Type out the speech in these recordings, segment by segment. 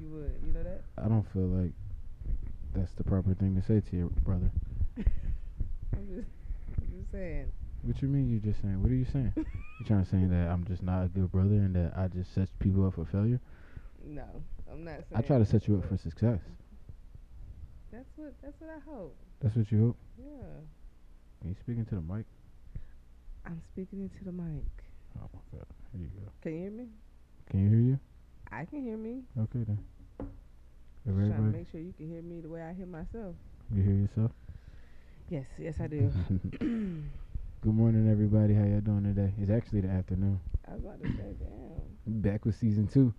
you would. You know that? I don't feel like that's the proper thing to say to your brother. I'm just, I'm just saying. What you mean You're just saying? What are you saying? you trying to say that I'm just not a good brother and that I just set people up for failure? No, I'm not saying. I try to set you up for success. That's what. That's what I hope. That's what you hope. Yeah. Are you speaking to the mic? I'm speaking into the mic. Oh my god. Here you go. Can you hear me? Can you hear you? I can hear me. Okay then. Just trying to make sure you can hear me the way I hear myself. you hear yourself? Yes, yes, I do. Good morning, everybody. How y'all doing today? It's actually the afternoon. I was about to say, damn. Back with season two,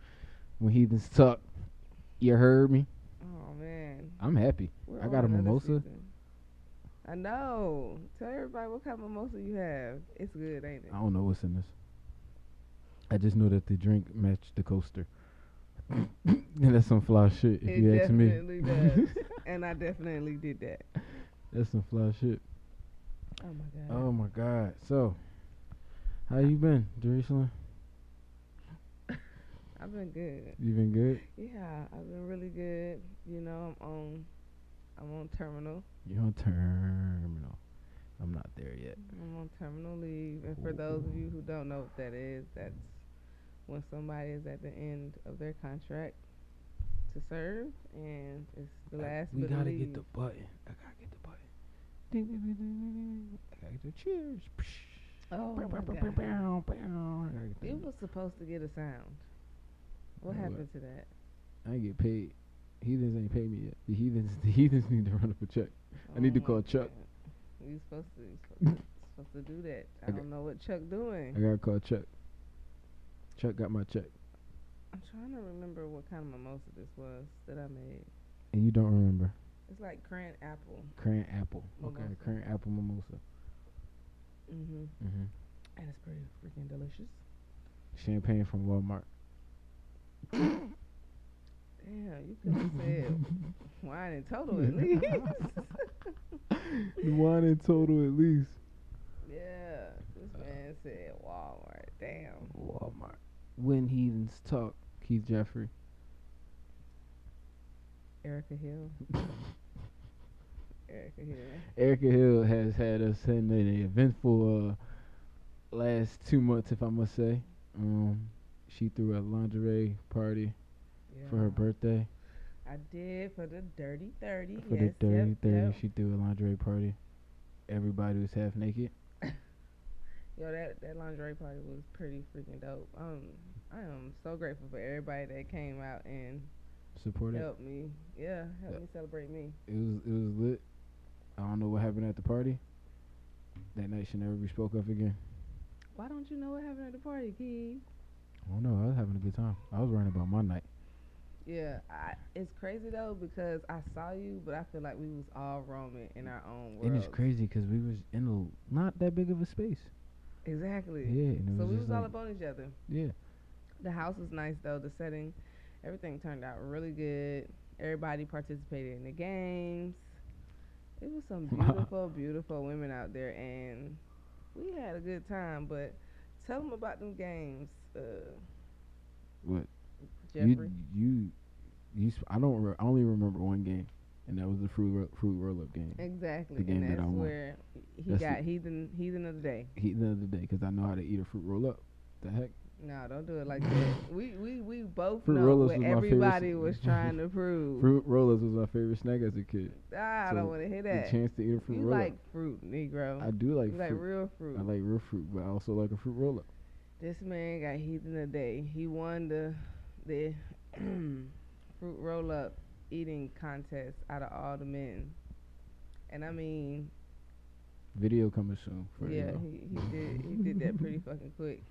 when heathens talk. You heard me. Oh man. I'm happy. We're I got a mimosa. season. I know. Tell everybody what kind of mimosa you have. It's good, ain't it? I don't know what's in this. I just know that the drink matched the coaster. and that's some fly shit, if it you ask me. does. and I definitely did that. That's some fly shit. Oh my god. Oh my god. So, how you been, Jerusalem? I've been good. You been good? Yeah, I've been really good. You know, I'm on I'm on terminal. You on terminal? I'm not there yet. I'm on terminal leave. And for those of you who don't know what that is, that's when somebody is at the end of their contract to serve and it's the last we gotta leave. get the button. I gotta get the button. Ding, ding, ding, ding, ding, ding. I gotta get the cheers. Oh my God. I It was supposed to get a sound. What Know what? happened to that? I get paid. Heathens ain't paid me yet. The heathens, the heathens need to run up a check. I need to Oh call Chuck. You supposed to, supposed to do that. I I don't know what Chuck doing. I gotta call Chuck. Chuck got my check, I'm trying to remember what kind of mimosa this was that I made. and you don't remember It's like cran apple. cran apple. Okay, cran apple mimosa. Mhm. Mm-hmm. And it's pretty freaking delicious. Champagne from Walmart. Damn, you could have said wine in total at least. wine in total at least. yeah, this man said Walmart. Damn. Walmart. When heathens talk, Keith Jeffrey. Erica Hill. Erica Hill. Erica Hill has had us in an eventful uh, last two months, if I must say. Um, she threw a lingerie party for her birthday. I did for the Dirty 30. For yes, the 30, yep, 30, yep. she threw a lingerie party. Everybody was half naked. Yo, that, that lingerie party was pretty freaking dope. Um, I am so grateful for everybody that came out and Supported. helped me. Yeah, helped Yeah. me celebrate me. It was it was lit. I don't know what happened at the party. That night should never be spoke of again. Why don't you know what happened at the party, Key? I don't know. I was having a good time. I was worrying about my night. Yeah, I, it's crazy though because I saw you, but I feel like we was all roaming in our own world. And it's crazy 'cause we was in a not that big of a space. Exactly. Yeah, So was we was all like- up on each other. Yeah. The house was nice though. The setting, everything turned out really good. Everybody participated in the games. It was some beautiful, beautiful women out there, and we had a good time. But tell them about them games, uh, What? Jeffrey. You you you. sp- I don't. Re- I only remember one game, and that was the fruit ro- fruit roll up game. exactly, the game and that I won. where he That's got the- heathen, heathen of the day. He the other day 'cause I know how to eat a fruit roll up. The heck? No, don't do it like that. We we we both Fruit know what everybody was trying to prove. Fruit rollers was my favorite snack as a kid. Ah, I don't want to hear The that. chance to eat a fruit You roll like fruit, Negro. I do like you like real fruit. I like real fruit, but I also like a fruit roll up. This man got heathen a day. He won the the fruit roll up eating contest out of all the men. And I mean, Video coming soon. For yeah, he, he did he did that pretty fucking quick.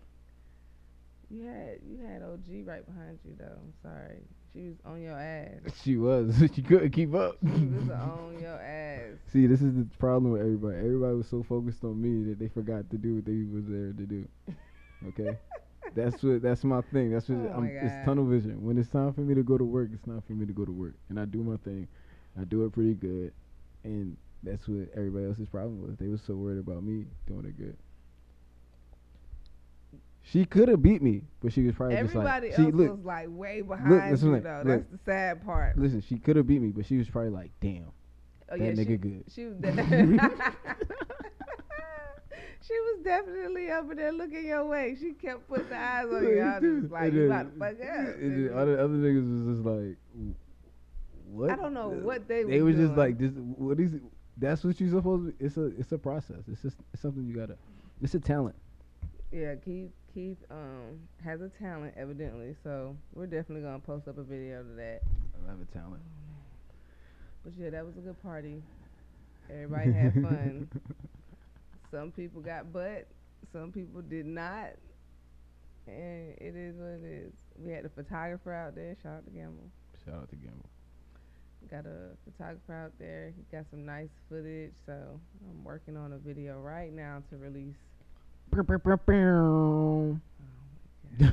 You had you had OG right behind you though. I'm sorry. She was on your ass. She was. she couldn't keep up. She was on your ass. See, this is the problem with everybody. Everybody was so focused on me that they forgot to do what they was there to do. Okay, that's what. That's my thing. That's what. Oh I'm, it's tunnel vision. When it's time for me to go to work, it's time for me to go to work, and I do my thing. I do it pretty good, and that's what everybody else's problem was. They was so worried about me doing it good. She could have beat me, but she was probably Everybody just like, else she look, was like way behind listen, you look, though. look. That's the sad part. listen, she could have beat me, but she was probably like, damn, Oh, that yeah, nigga she, good. She was. She was definitely over there looking your way. She kept putting the eyes on you. I was just like, you about to fuck up. and then nigga. other, other niggas was just like, what? I don't know what they They was was just like, this. What is? It? That's what you're supposed to. Be it's a. It's a process. It's just. It's something you gotta. It's a talent. Yeah, Keith Keith um has a talent evidently, so we're definitely gonna post up a video to that. I have a talent. But yeah, that was a good party. Everybody had fun. Some people got butt, some people did not. And it is what it is. We had a photographer out there. Shout out to Gamble. Shout out to Gamble. Got a photographer out there. He got some nice footage. So I'm working on a video right now to release. Oh.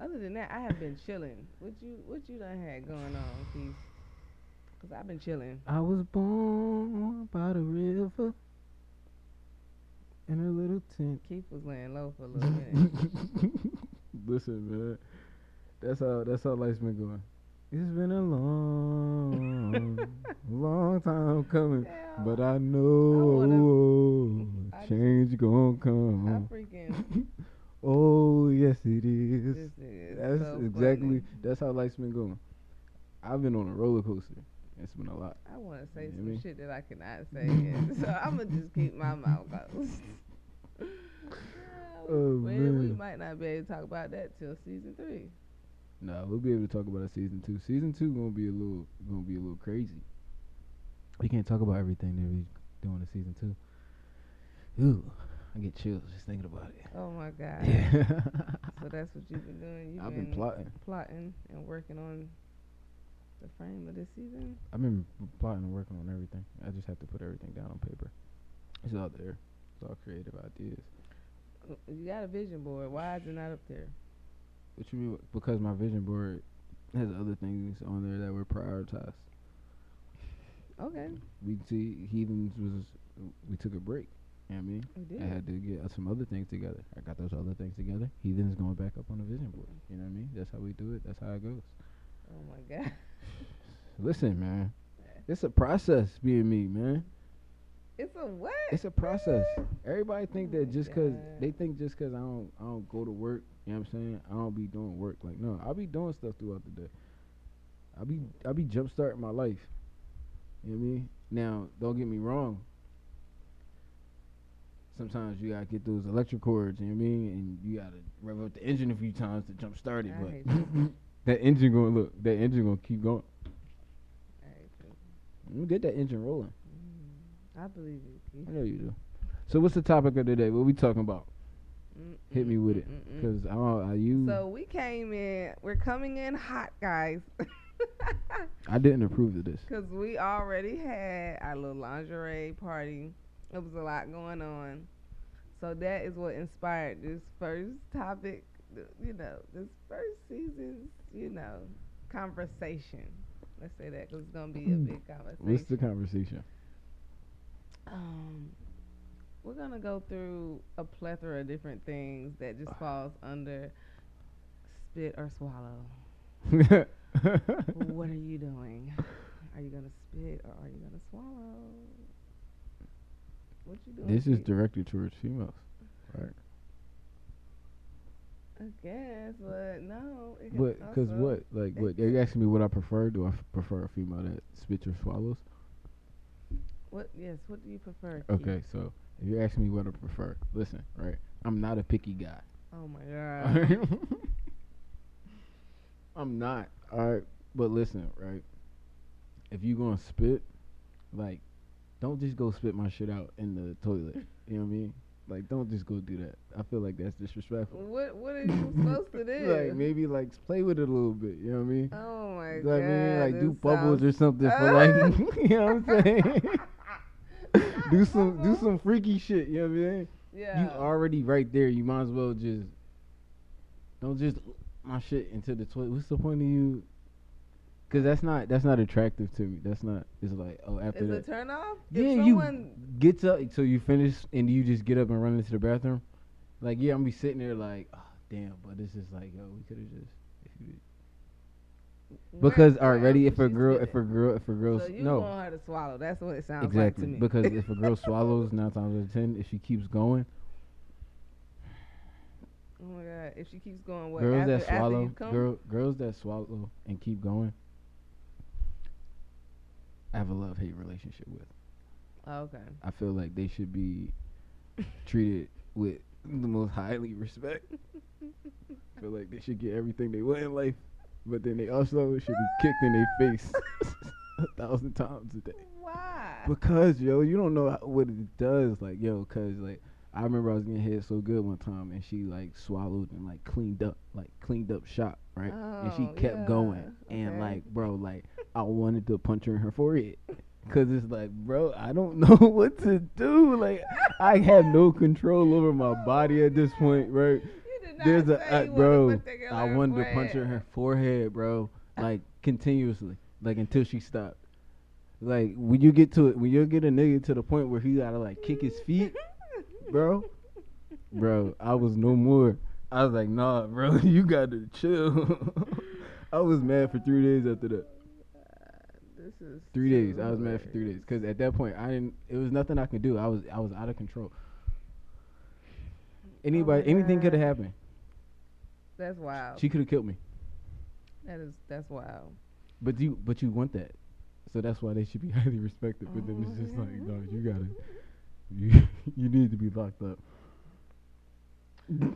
Other than that, I have been chilling. What you what you done had going on, Keith? Cause I've been chilling. I was born by the river in a little tent. Keith was laying low for a little bit. Listen, man. That's how that's how life's been going. It's been a long, long time coming, but I know I change gonna I come. freaking Oh yes, it is. is That's so exactly funny. that's how life's been going. I've been on a roller coaster. It's been a lot. I want to say You know some me? shit that I cannot say, so I'm gonna just keep my mouth closed. Oh, well, we might not be able to talk about that till season three. No, we'll be able to talk about it season two. Season two gonna be a little gonna be a little crazy. We can't talk about everything that we doing in season two. Ooh, I get chills just thinking about it. Oh my god! Yeah. So that's what you've been doing. You've I've been plotting. plotting and working on the frame of this season. I've been plotting and working on everything. I just have to put everything down on paper. It's out there. It's all creative ideas. Uh, You got a vision board. Why is it not up there? What you mean? Because my vision board has other things on there that were prioritized. Okay, We see heathens was we took a break. You know what I mean? we did. I had to get uh, some other things together. I got those other things together. Heathen's going back up on the vision board. You know what I mean? That's how we do it. That's how it goes. Oh my god. Listen, man. It's a process being me, man. It's a what? It's a process. Everybody think Oh that just cause God. they think just cause I don't I don't go to work, you know what I'm saying? I don't be doing work. Like no, I'll be doing stuff throughout the day. I'll be I'll be jump starting my life. You know what I mean? Now, don't get me wrong. Sometimes you gotta get those electric cords, you know what I mean? And you gotta rev up the engine a few times to jump start it. I But. that engine gonna look that engine gonna keep going. You. You get that engine rolling. Mm, I believe you. I know you do. So what's the topic of today? day? What we talking about? Mm, Hit me with it. mm, mm. Cause I don't, I you So we came in. We're coming in hot, guys. I didn't approve of this. Cause we already had our little lingerie party. It was a lot going on. So that is what inspired this first topic. You know, this first season's, you know, conversation. Let's say that because it's gonna be a Mm. big conversation. What's the conversation? Um, we're gonna go through a plethora of different things that just falls under spit or swallow. what are you doing? Are you gonna spit or are you gonna swallow? What you doing? this is directed towards females, right? I guess, but no. But cause what? Like what? Are you asking me what I prefer? Do I f- prefer a female that spits or swallows? What? Yes. What do you prefer? Keith? Okay, so if you're asking me what I prefer, listen, right? I'm not a picky guy. Oh my god. I'm not. All right, but listen, right? If you gonna spit, like, don't just go spit my shit out in the toilet. You know what I mean? Like, don't just go do that. I feel like that's disrespectful. what? What are you supposed to do? like maybe like play with it a little bit. You know what I mean? Oh my You god. know I mean? Like do bubbles or something for like, you know what I'm saying? do some do some freaky shit. You know what I mean? Yeah. You already right there. You might as well just don't just my shit into the toilet. What's the point of you? Because that's not that's not attractive to me. That's not. It's like oh after Is that. it turn off? yeah, if you gets up so you finish and you just get up and run into the bathroom. Like yeah, I'm be sitting there like, oh damn, but it's just like yo, we could have just. If you, Where- because where already, if a girl, if a girl, if a girl, So you no, want her to swallow? That's what it sounds exactly. like to me. Because if a girl swallows nine times out of ten, if she keeps going, oh my god, if she keeps going, what? girls after, that swallow, girl, girls that swallow and keep going, I have a love hate relationship with. Oh, okay. I feel like they should be treated with the most highly respect. I feel like they should get everything they want in life, but then they also should be kicked in their face a thousand times a day. Why? Because yo, you don't know what it does. Like yo, cause like I remember I was getting hit so good one time, and she like swallowed and like cleaned up, like cleaned up shot, right? Oh, and she Oh, kept going, yeah, and okay. like bro, like I wanted to punch her in her forehead. Cause it's like, bro, I don't know what to do. Like, I have no control over my body at this point, right? You did not There's a, uh, to bro, put that girl I wanted to punch her in her forehead. forehead, bro, like continuously, like until she stopped. Like when you get to it, when you get a nigga to the point where he gotta like kick his feet, bro, bro, I was no more. I was like, nah, bro, you gotta chill. I was mad for three days after that. This is Three days. I was mad for three days because at that point I didn't. It was nothing I could do. I was I was out of control. Oh Anybody, anything could have happened. That's wild. She could have killed me. that is that's wild. But you, but you want that, so that's why they should be highly respected. But then it's just like, oh. no, you gotta, you, you need to be locked up.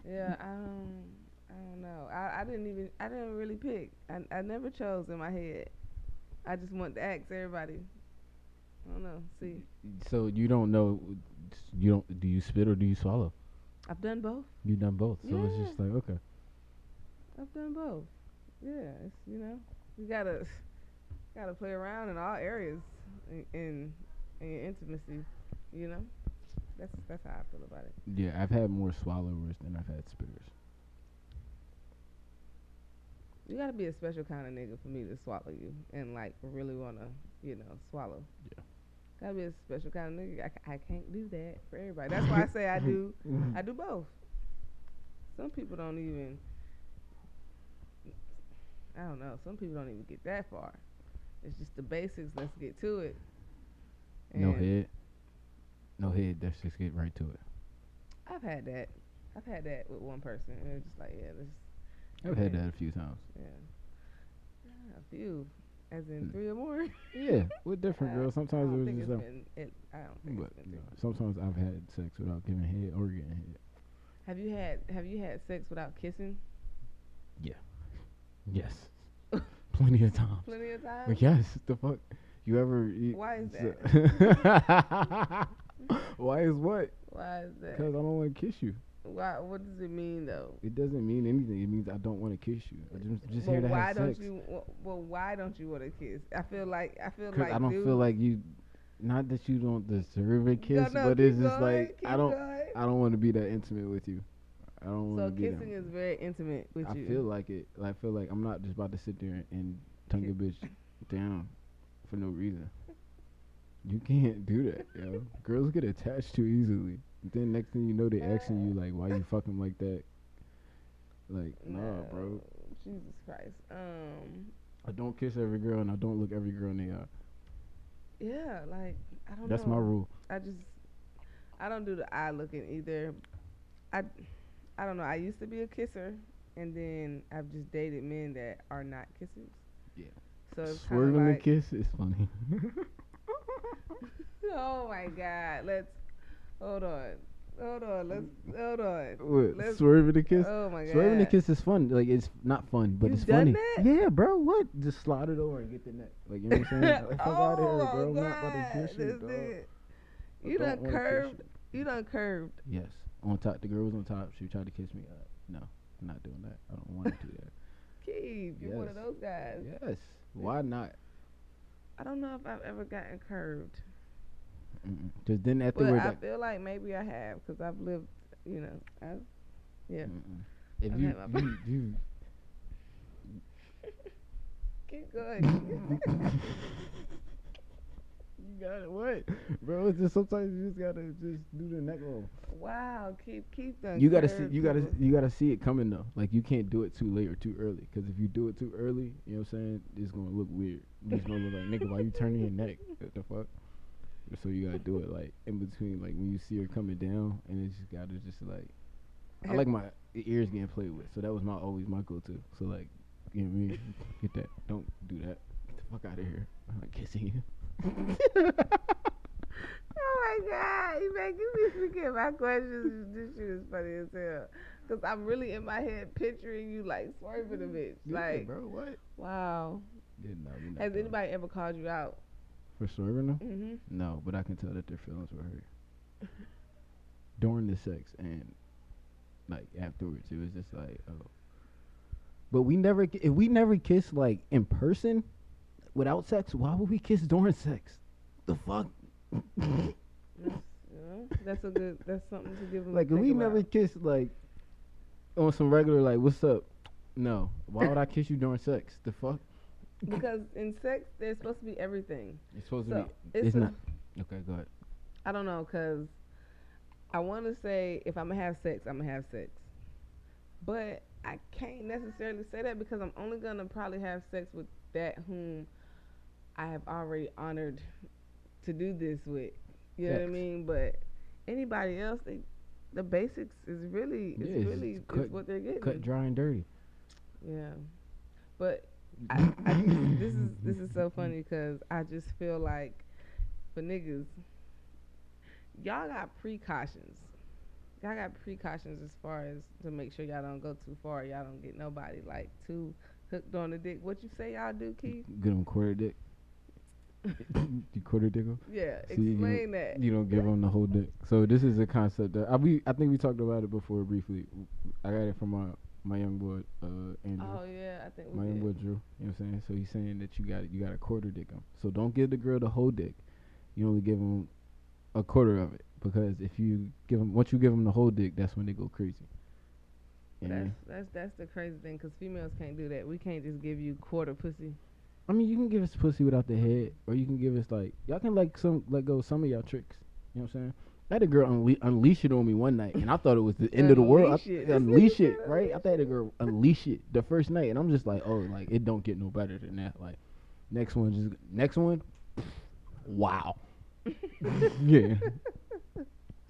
Yeah, I don't, I don't know. I, I didn't even, I didn't really pick. I, I never chose in my head. I just want to ask everybody. I don't know. See, So you don't know, you don't. Do you spit or do you swallow? I've done both. You've done both. So it's just like okay. I've done both. Yeah, it's you know, you gotta, gotta play around in all areas in, in, in your intimacy. You know, that's that's how I feel about it. Yeah, I've had more swallowers than I've had spitters. You gotta be a special kind of nigga for me to swallow you and like really wanna, you know, swallow. Yeah. Gotta be a special kind of nigga. I, I can't do that for everybody. That's why I say I do. I do both. Some people don't even. I don't know. Some people don't even get that far. It's just the basics. Let's get to it. No head. No head. Let's just get right to it. I've had that. I've had that with one person. And it's just like, yeah, this. I've had that a few times. Yeah. Yeah, A few, as in Hmm. three or more. Yeah, with different girls. Sometimes it was just been. It, I don't think but no, sometimes I've had sex without giving head or getting head. Have you had Have you had sex without kissing? Yeah. Yes, plenty of times. Plenty of times. But yes, the fuck. You ever? You, Why is that? Why is what? Why is that? Because I don't want to kiss you. Why? What does it mean though? It doesn't mean anything. It means I don't want to kiss you. I just, just well, here to why have don't sex. you? Well, why don't you want to kiss? I feel like I feel like I don't dude, feel like you. Not that you don't deserve a kiss, no, but it's just going, like I don't. going. I don't want to be that intimate with you. I don't So want to be So kissing is very intimate with I you. I feel like it. I feel like I'm not just about to sit there and tongue a bitch down for no reason. You can't do that, yo. Girls get attached too easily. Then next thing you know, they asking you like, "Why you fucking like that?" Like, nah, bro. Jesus Christ. Um. I don't kiss every girl and I don't look every girl in the eye. Yeah, like I don't That's know. my rule. I just I don't do the eye looking either. I I don't know. I used to be a kisser, and then I've just dated men that are not kissers. Yeah. So it's Swerving like, the kiss is funny. oh my God, let's hold on, hold on, let's hold on. what? Let's- Swerving the kiss. Oh my God, Swerving the kiss is fun. Like it's not fun, but You've it's done funny. that? Yeah, bro. What? Just slide it over and get the neck. Like you know what I'm saying? Like, oh out of here, bro. I'm not about to kiss you, dog. You done curved. you. You done curved. Yes. On top, the girl was on top. She tried to kiss me. Uh, no, I'm not doing that. I don't want to do that. Keith, you're one of those guys. Yes. Why not? I don't know if I've ever gotten curved. Because then afterward, I feel like maybe I have because I've lived, you know, I, yeah. mm-mm. if I've you, you, you, Keep going. you got it. What? bro. It's just sometimes you just gotta just do the neck roll. Wow, keep keep the. You gotta see. You gotta. You gotta see it coming though. Like you can't do it too late or too early. Because if you do it too early, you know what I'm saying, it's gonna look weird. It's gonna look like nigga, why you turning your neck? What the fuck? So you gotta do it like in between, like when you see her coming down, and it's just gotta just like. I like my ears getting played with, so that was my always my go-to. So like, you know what I mean? Get that. Don't do that. Get the fuck out of here. I'm not kissing you. Oh my god, you making me forget my questions. This shit is funny as hell. Cause I'm really in my head picturing you like swerving a mm-hmm. bitch. Yeah, Like, bro, what? wow. Yeah, no, Has anybody ever called you out? For swerving them? Mm-hmm. No, but I can tell that their feelings were hurt during the sex and like afterwards. It was just like, oh. But we never, if we never kiss like in person without sex, why would we kiss during sex? The fuck? That's, you that's a good. That's something to give them. Like if we never kissed like on some regular like, what's up? No, why would I kiss you during sex? The fuck? Because in sex there's supposed to be everything. It's supposed So to be. it's, It's not. Okay, go ahead. I don't know, cause I want to say if I'm gonna have sex, I'm gonna have sex, but I can't necessarily say that because I'm only gonna probably have sex with that whom I have already honored to do this with. You know what I mean? But anybody else, they, the basics is really, Yeah, is it's really cut- what they're getting. Cut dry and dirty. Yeah, but I, I this is this is so funny because I just feel like for niggas, y'all got precautions. Y'all got precautions as far as to make sure y'all don't go too far. Y'all don't get nobody like too hooked on the dick. What you say y'all do, Keith? Get them quarter dick. you quarter dick 'em? Yeah, See, you- explain that. You don't give them the whole dick. So this is a concept that I we I think we talked about it before briefly. I got it from my my young boy uh Andrew. Oh yeah, I think we my young boy Drew. You know what I'm saying? So he's saying that you got you got a quarter dick 'em. So don't give the girl the whole dick. You only give them a quarter of it because if you give them once you give them the whole dick, that's when they go crazy. Yeah. That's that's that's the crazy thing because females can't do that. We can't just give you quarter pussy. I mean, you can give us pussy without the head, or you can give us like y'all can like some let go some of y'all tricks. You know what I'm saying? I had a girl unle- unleash it on me one night, and I thought it was the end of the world. I, Unleash it. unleash it, right? I thought the girl unleash it the first night, and I'm just like, oh, like it don't get no better than that. Like next one, just next one, wow, yeah.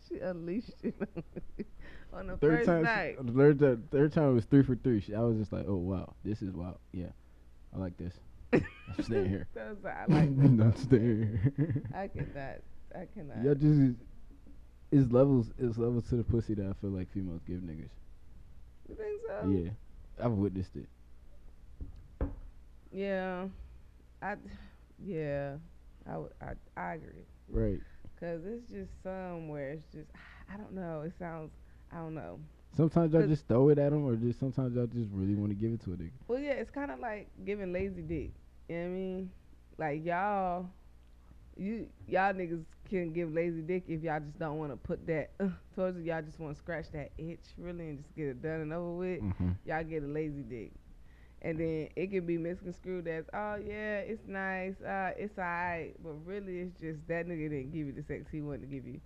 She unleashed it on the Third first time, night. third time, third time it was three for three. She- I was just like, oh wow, this is wow. Yeah, I like this. I'm staying here. That was like, I like. I'm staying here. I cannot. I cannot. Yeah, just it's levels. It's levels to the pussy that I feel like females give niggas. You think so? Yeah, I've witnessed it. Yeah. I. Yeah. I, would- I, I agree. Right. Cause it's just somewhere. It's just I don't know. It sounds. I don't know. Sometimes y'all just throw it at them, or just sometimes y'all just really want to give it to a nigga. Well, yeah. It's kind of like giving lazy dick. You know what I mean? Like y'all. You y'all niggas can give lazy dick if y'all just don't want to put that uh, towards it. Y'all just want to scratch that itch really and just get it done and over with. Mm-hmm. y'all get a lazy dick. And then it can be misconstrued as, oh yeah, it's nice, uh, it's alright, but really it's just that nigga didn't give you the sex he wanted to give you.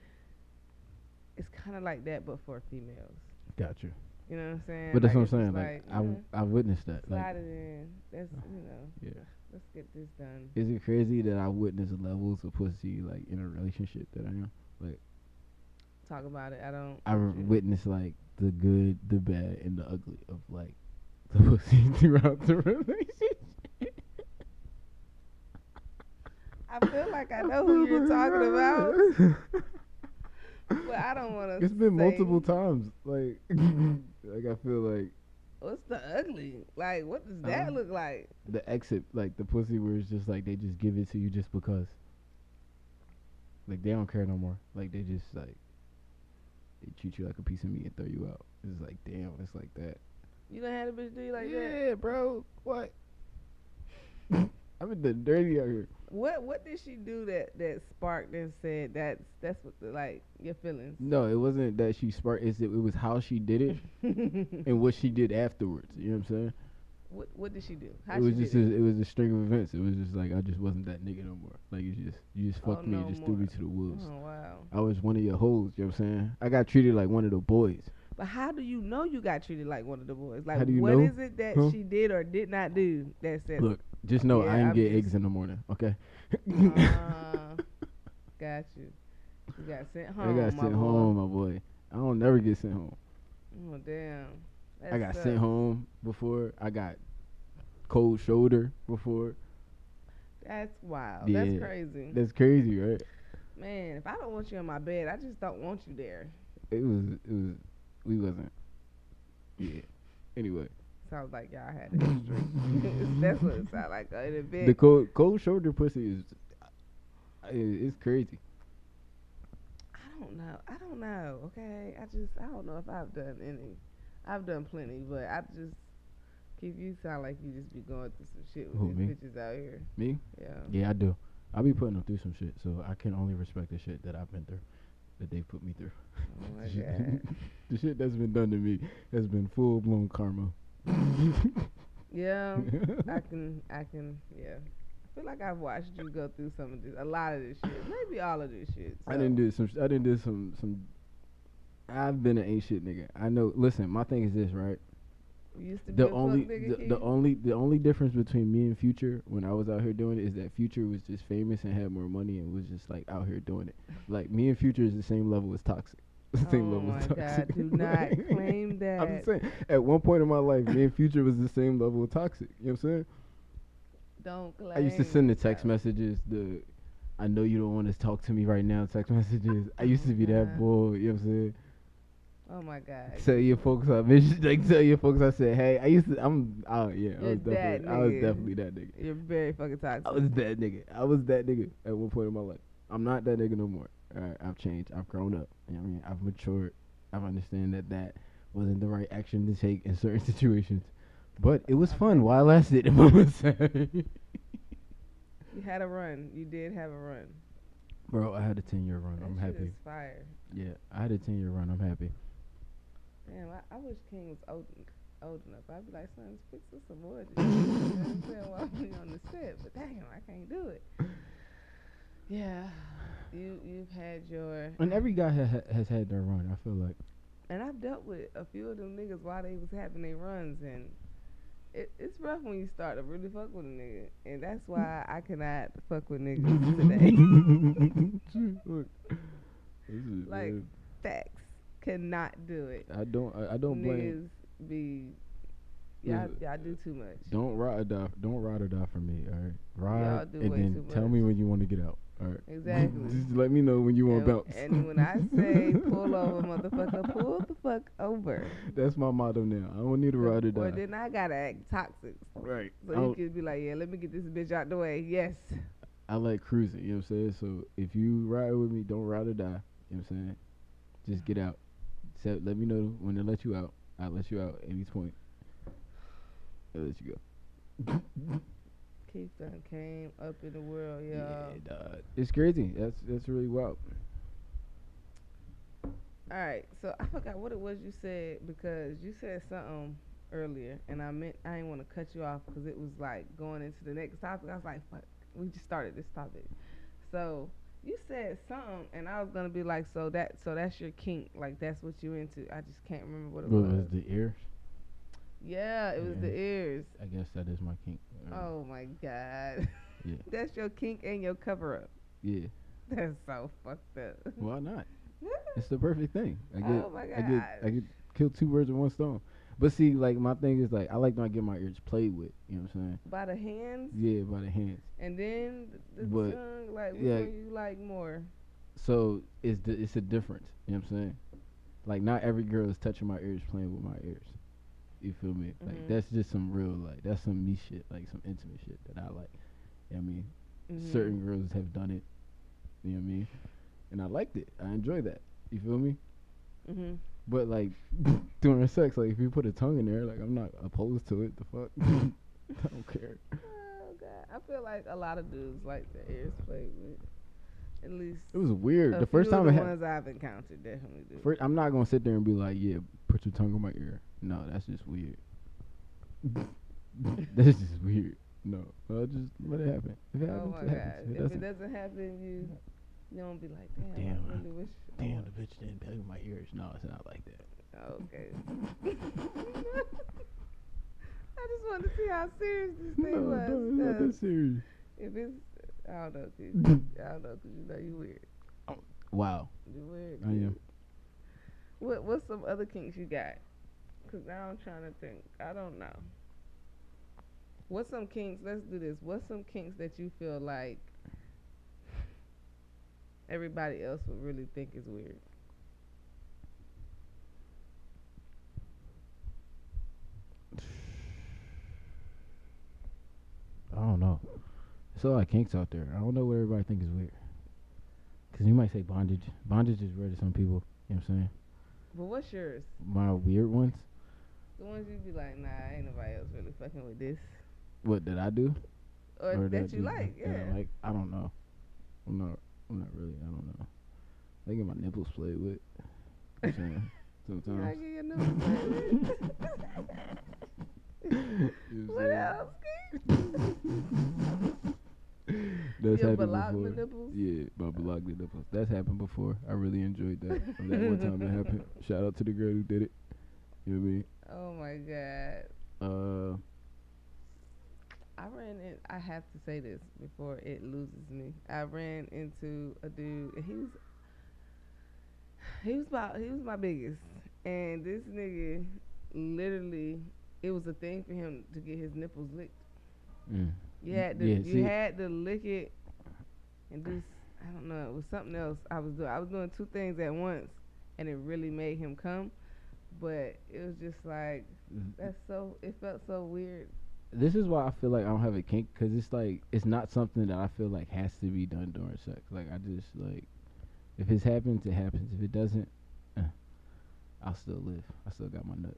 It's kind of like that, but for females. Gotcha. You know what I'm saying? But that's Like, what I'm saying. Like, I yeah, I witnessed that. slide Like, it in. That's you know, yeah. Let's get this done. Is it crazy that I witnessed levels of pussy like in a relationship that I am? Like, talk about it. I don't. I you- witnessed like the good, the bad, and the ugly of like the pussy throughout the relationship. I feel like I know who you're talking about, but I don't want to. It's been multiple times. Like, like I feel like What's the ugly? Like, what does that Um, look like? the exit, like the pussy, where it's just like they just give it to you just because. Like they don't care no more. Like they just like they treat you like a piece of meat and throw you out. It's like damn, it's like that. You done had a bitch do you like that? yeah, bro. What? I've been done dirty out here. What what did she do that that sparked and said that's that's what the, like your feelings? No, it wasn't that she sparked. It's it, it was how she did it and what she did afterwards. You know what I'm saying? What What did she do? How it was just a, it was a string of events. It was just like I just wasn't that nigga no more. Like you just you just Oh, fucked me no and just threw me to the wolves. Oh wow. I was one of your hoes. You know what I'm saying? I got treated like one of the boys. But how do you know you got treated like one of the boys? Like, How do you what know? is it that Huh? she did or did not do that said? Look, just know Yeah, I ain't I'm get eggs in the morning. Okay. uh, got you. You got sent home. I got sent boy. home, my boy. I don't never get sent home. Oh damn. I got sucks. sent home before. I got cold shoulder before. That's wild. Yeah. That's crazy. That's crazy, right? Man, if I don't want you in my bed, I just don't want you there. It was. It was. We wasn't. Yeah. Anyway, Sounds like y'all had it extreme. That's what it sounds like. Uh, in a bed. the cold cold shoulder pussy is. i- It's crazy. I don't know. I don't know. Okay, I just I don't know if I've done any. I've done plenty, but I just keep you sound like you just be going through some shit with Who, these me? bitches out here. Me? Yeah. Yeah, I do. I be putting them through some shit, so I can only respect the shit that I've been through, that they put me through. Oh my god. the shit that's been done to me has been full blown karma. Yeah. I can. I can. Yeah. I feel like I've watched you go through some of this, a lot of this shit, maybe all of this shit. I didn't do some. sh- I didn't do some. Some. I've been an ain't shit nigga. I know. Listen, my thing is this, right? You used to be The only, the, the only, the only difference between me and Future when I was out here doing it is that Future was just famous and had more money and was just like out here doing it. Like me and Future is the same level as Toxic. Same Oh level my as God, do not claim that. I'm just saying. At one point in my life, me and Future was the same level of Toxic. You know what I'm saying? Don't claim. I used to send the text that. messages, the I know you don't want to talk to me right now text messages. I used to be that uh-huh. boy, you know what I'm saying? Oh my god. Tell your folks I you. Like tell your folks I said, hey, I used to I'm oh yeah, I was definitely I was definitely that nigga. You're very fucking toxic. I was that nigga. I was that nigga at one point in my life. I'm not that nigga no more. I've changed. I've grown up. You know what I mean? I've matured. I've understand that that wasn't the right action to take in certain situations. But it was fun while it lasted. If I'm gonna say. you had a run. You did have a run. Bro, I had a ten year run. That I'm happy. fire. Yeah, I had a ten year run. I'm happy. Damn, I, I wish King was old, old enough. I'd be like, son, fix us some more. of this shit." you know what I'm saying? While we on the set, but damn, I can't do it. Yeah, you you've had your, And every guy ha- ha- has had their run. I feel like. and I've dealt with a few of them niggas while they was having their runs, and it, it's rough when you start to really fuck with a nigga, and that's why I cannot fuck with niggas today. Look, this is Like, weird. Facts, cannot do it. I don't. I, I don't blame. Niggas be, y'all, Listen, y'all do too much. Don't ride or die. Don't ride or die for me. All right. Ride do and way then too tell me when you want to get out. All right. Exactly. Just let me know when you want to and, bounce. and when I say pull over, motherfucker, pull the fuck over. That's my motto now. I don't need to ride or Or die. then I gotta act toxic. Right. So I, you don't- could be like, yeah, let me get this bitch out the way. Yes. I like cruising. You know what I'm saying? So if you ride with me, don't ride or die. You know what I'm saying? Just get out. So let me know when to let you out. I'll let you out at any point. I'll let you go. Keith done came up in the world, y'all. Yeah, dog. It's crazy. That's that's really wild. All right, so I forgot what it was you said because you said something earlier, and I meant I didn't want to cut you off because it was like going into the next topic. I was like, fuck, we just started this topic. So you said something, and I was gonna be like, so that so that's your kink, like that's what you into. I just can't remember what it What was. was the ears? Yeah, it was the ears. I guess that is my kink. Oh my god, Yeah. that's your kink and your cover up. Yeah. That's so fucked up. Why not? It's the perfect thing. I get Oh my god. I get I get kill two birds with one stone. But see, like my thing is like I like not get my ears played with. You know what I'm saying? By the hands. Yeah, by the hands. and then the, the But, tongue, like which yeah. one you like more? So it's the it's a difference. You know what I'm saying? Like not every girl is touching my ears, playing with my ears. You feel me? Mhm. Like that's just some real like that's some me shit, like some intimate shit that I like. You know I mean? Mhm. Certain girls have done it. You know what I mean? And I liked it. I enjoy that. You feel me? Mhm. But like during sex, like if you put a tongue in there, like I'm not opposed to it. The fuck, I don't care. Oh god, I feel like a lot of dudes like ears played with. At least It was weird. the first time the happened. ones I've encountered definitely do. First, I'm not gonna sit there and be like, yeah, put your tongue in my ear. No, that's just weird. That's just weird. No, I'll just let it happen. If it Oh happens, my it god! happens. If it If it doesn't, doesn't happen, you you don't be like, damn. Damn, I really wish. Damn, the bitch didn't play with my ears. No, it's not like that. Okay. I just wanted to see how serious this thing No, was. no, it's not that serious. if it's, I don't know, 'cause- I don't know, 'cause you know you weird. Oh, wow. You weird. I am. What What's some other kinks you got? Cause now I'm trying to think. I don't know. What's some kinks? Let's do this. What's some kinks that you feel like everybody else would really think is weird? I don't know. There's a lot of kinks out there. I don't know what everybody think is weird. Cause you might say bondage. Bondage is weird to some people. You know what I'm saying? But what's yours? My weird ones. The ones you'd be like, nah, ain't nobody else really fucking with this, What did I do? or, that, you like, yeah. Like I don't know. I'm not. I'm not really. I don't know. I get my nipples played with. You know I'm saying? You Sometimes. your nipples played with? what else? Saying? That's Your happened before. nipples? Yeah, my balagna nipples. That's happened before. I really enjoyed that. That one time it happened. Shout out to the girl who did it. You know what I mean? Oh my god. Uh, I ran in. I have to say this before it loses me. I ran into a dude, and he was he was about he was my biggest, and this nigga literally it was a thing for him to get his nipples licked. mm. You had to Yeah, you had to lick it and do I don't know it was something else I was doing. I was doing two things at once, and it really made him come. But it was just like that's so. It felt so weird. this is why I feel like I don't have a kink because it's like it's not something that I feel like has to be done during sex. Like I just like if it happens, it happens. If it doesn't, eh, I'll still live. I still got my nut.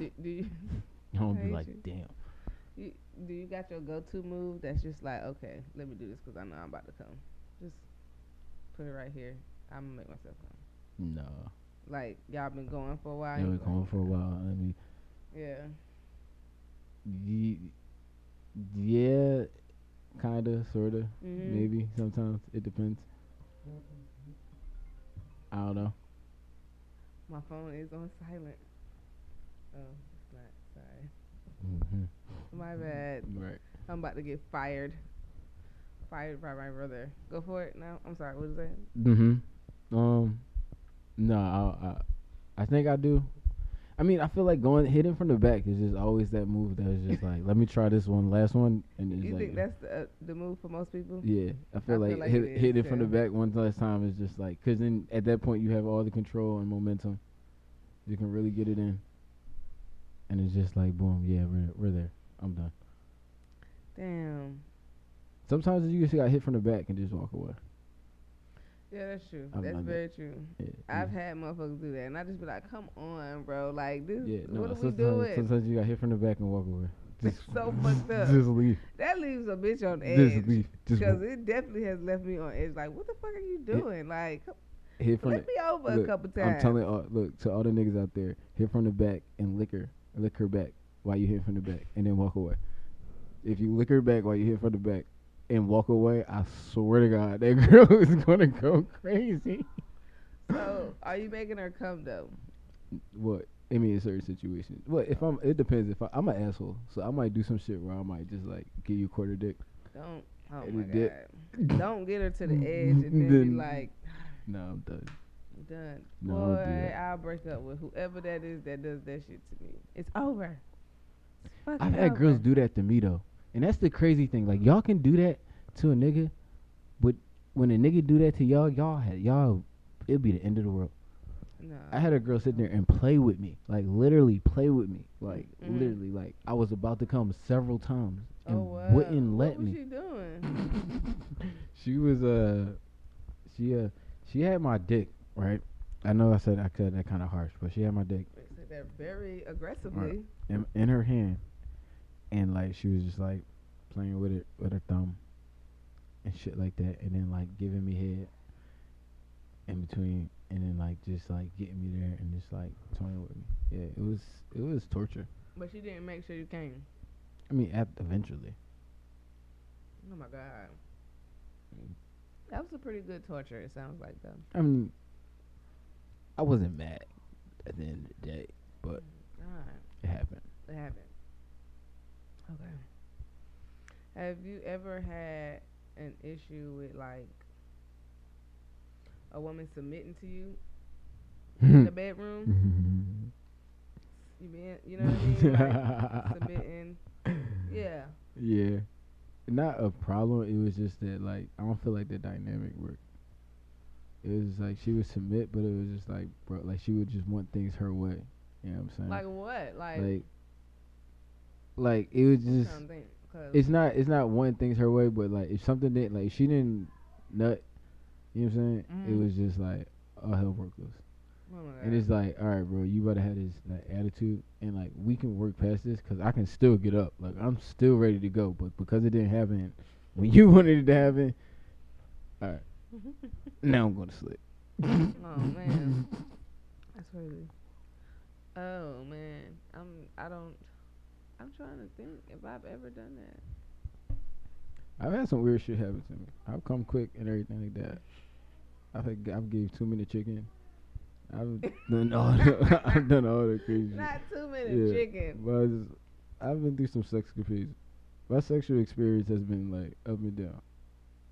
do, do you? I don't be like, you. damn. You, do you got your go-to move that's just like, okay, let me do this because I know I'm about to come. Just put it right here. I'm gonna make myself come. No, Like y'all been going for a while. yeah, you like, going for a while. I mean, Yeah. ye- yeah, kinda, sorta, Mhm. maybe. Sometimes it depends. I don't know. My phone is on silent. Oh, it's not. Sorry. hmm My bad. Right. I'm about to get fired. Fired by my brother. Go for it now. I'm sorry. What is that? Mm-hmm. Um, no, I, I, I think I do. I mean, I feel like going hitting from the back is just always that move that is just like, let me try this one, last one, and it's You like, think that's the uh, the move for most people? yeah. I feel I like, feel like hit, it is, hit it from the back one last time is just like, cause then at that point you have all the control and momentum. You can really get it in, and it's just like, boom, yeah, we're we're there. I'm done. Damn. Sometimes you just got hit from the back and just walk away. Yeah, that's true. I've that's done that. very true. Yeah. I've yeah. had motherfuckers do that, and I just be like, "Come on, bro! Like this, Yeah, no. what are we sometimes, doing?" sometimes you got hit from the back and walk away. It's so fucked up. Just leave. That leaves a bitch on edge. Just leave. Because it definitely has left me on edge. Like, what the fuck are you doing? Like, hit from flip the. me over a couple times. I'm telling all, look to all the niggas out there, hit from the back and lick her, lick her back while you hit from the back, and then walk away. If you lick her back while you hit from the back and walk away, I swear to God, that girl is gonna go crazy. So, are you making her come though? What? I mean, in certain situations. Well, if I'm? It depends. If I, I'm an asshole, so I might do some shit where I might just like give you quarter dick. Don't. Oh my god! Don't get her to the edge and then be like, No, I'm done. "I'm done." No, Boy. I'll break up with whoever that is that does that shit to me. It's over. I've had girls do that to me though, and that's the crazy thing. Like y'all can do that to a nigga, but when a nigga do that to y'all, y'all had y'all, it'd be the end of the world. No. I had a girl sit there and play with me, like literally play with me, like Mhm. literally, like I was about to come several times and oh wow. wouldn't let what was me. she doing? She was uh, she uh, she had my dick, right? I know I said I said that kind of harsh, but she had my dick said that very aggressively. in, in her hand, and like she was just like playing with it with her thumb, and shit like that, and then like giving me head in between, and then like just like getting me there and just like toying with me. Yeah, it was it was torture. But she didn't make sure you came. I mean, at, eventually. Oh my god. Mm. That was a pretty good torture. It sounds like though. I mean, I wasn't mad at the end of the day, but mm, Alright, it happened. it happened. Okay. Have you ever had an issue with like a woman submitting to you in the bedroom? You been, you know what I mean? Like submitting. Yeah. yeah, not a problem. It was just that like I don't feel like the dynamic worked. It was like she would submit, but it was just like bro, like she would just want things her way. You know what I'm saying? Like what? Like, like, like it was just. trying to think. 'cause- It's not. It's not one things her way, but like if something didn't, like if she didn't nut, you know what I'm saying? It Mhm. was just like all hell broke loose. oh And it's like, all right, bro, you better have this like attitude, and like we can work past this, cause I can still get up. Like I'm still ready to go, but because it didn't happen when you wanted it to happen, all right, now I'm going to sleep. oh man, that's crazy. Oh man, I'm. I don't. I'm trying to think if I've ever done that. I've had some weird shit happen to me. I've come quick and everything like that. I think I've gave too many chicken. I've done all the, I've done all the crazy. Not too many Yeah. chicken. But just, I've been through some sex capades. My sexual experience has been like up and down.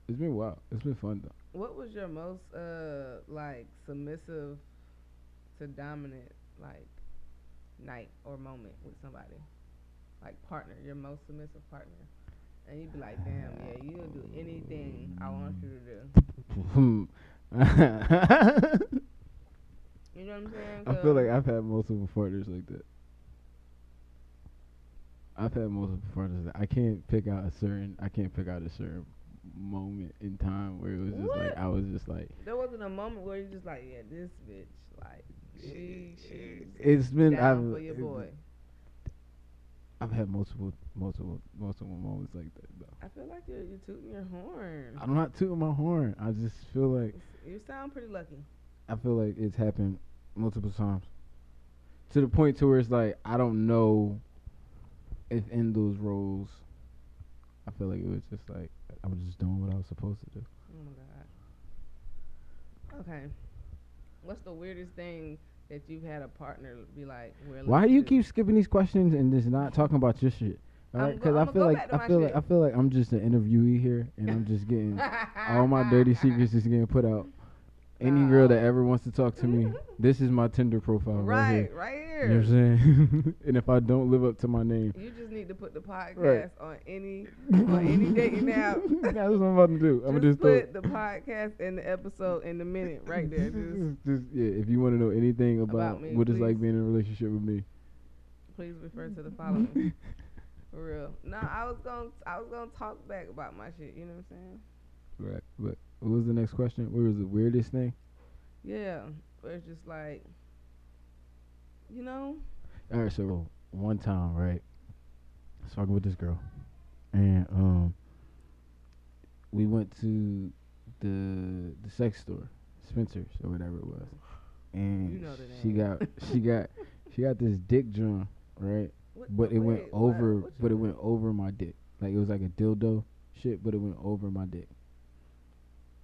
It's been wild. It's been fun though. What was your most uh like submissive to dominant like night or moment with somebody? Like partner, your most submissive partner. And you'd be like, damn, yeah, you'll do anything I want you to do. You know what I'm saying? I feel like I've had multiple partners like that. I've had multiple partners. That I can't pick out a certain. I can't pick out a certain moment in time where it was just like I was just like. there wasn't a moment where you just like, yeah, this bitch, like, she, she's It's been I've for your boy. I've had multiple multiple multiple moments like that though. I feel like you're, you're tooting your horn. I'm not tooting my horn. I just feel like You sound pretty lucky. I feel like it's happened multiple times. To the point to where it's like I don't know if in those roles I feel like it was just like I was just doing what I was supposed to do. Oh my god. Okay. What's the weirdest thing that you've had a partner be like? Why do you keep skipping these questions and just not talking about your shit? I'm Alright, because I feel like I feel like. I feel like I'm just an interviewee here, and I'm just getting all my dirty secrets is getting put out. Any girl that ever wants to talk to me, this is my Tinder profile right, here. Right, right You know what I'm saying? and if I don't live up to my name, You just need to put the podcast Right. on any on any dating app. That's what I'm about to do. I'm just, gonna just put the podcast in the episode in the minute right there. Just just yeah. If you want to know anything about, About me, what it's like being in a relationship with me, please refer to the following. For real. No, I was gonna I was gonna talk back about my shit. You know what I'm saying? right? But what was the next question? What was the weirdest thing? Yeah. Where it's just like, you know, All right, so one time, right? I was talking with this girl, and um, we went to the the sex store, Spencer's or whatever it was, and You know she got she got she got this dick drum, right? what, But it went wait, over, what but it mean? went over my dick. Like it was like a dildo shit, but it went over my dick.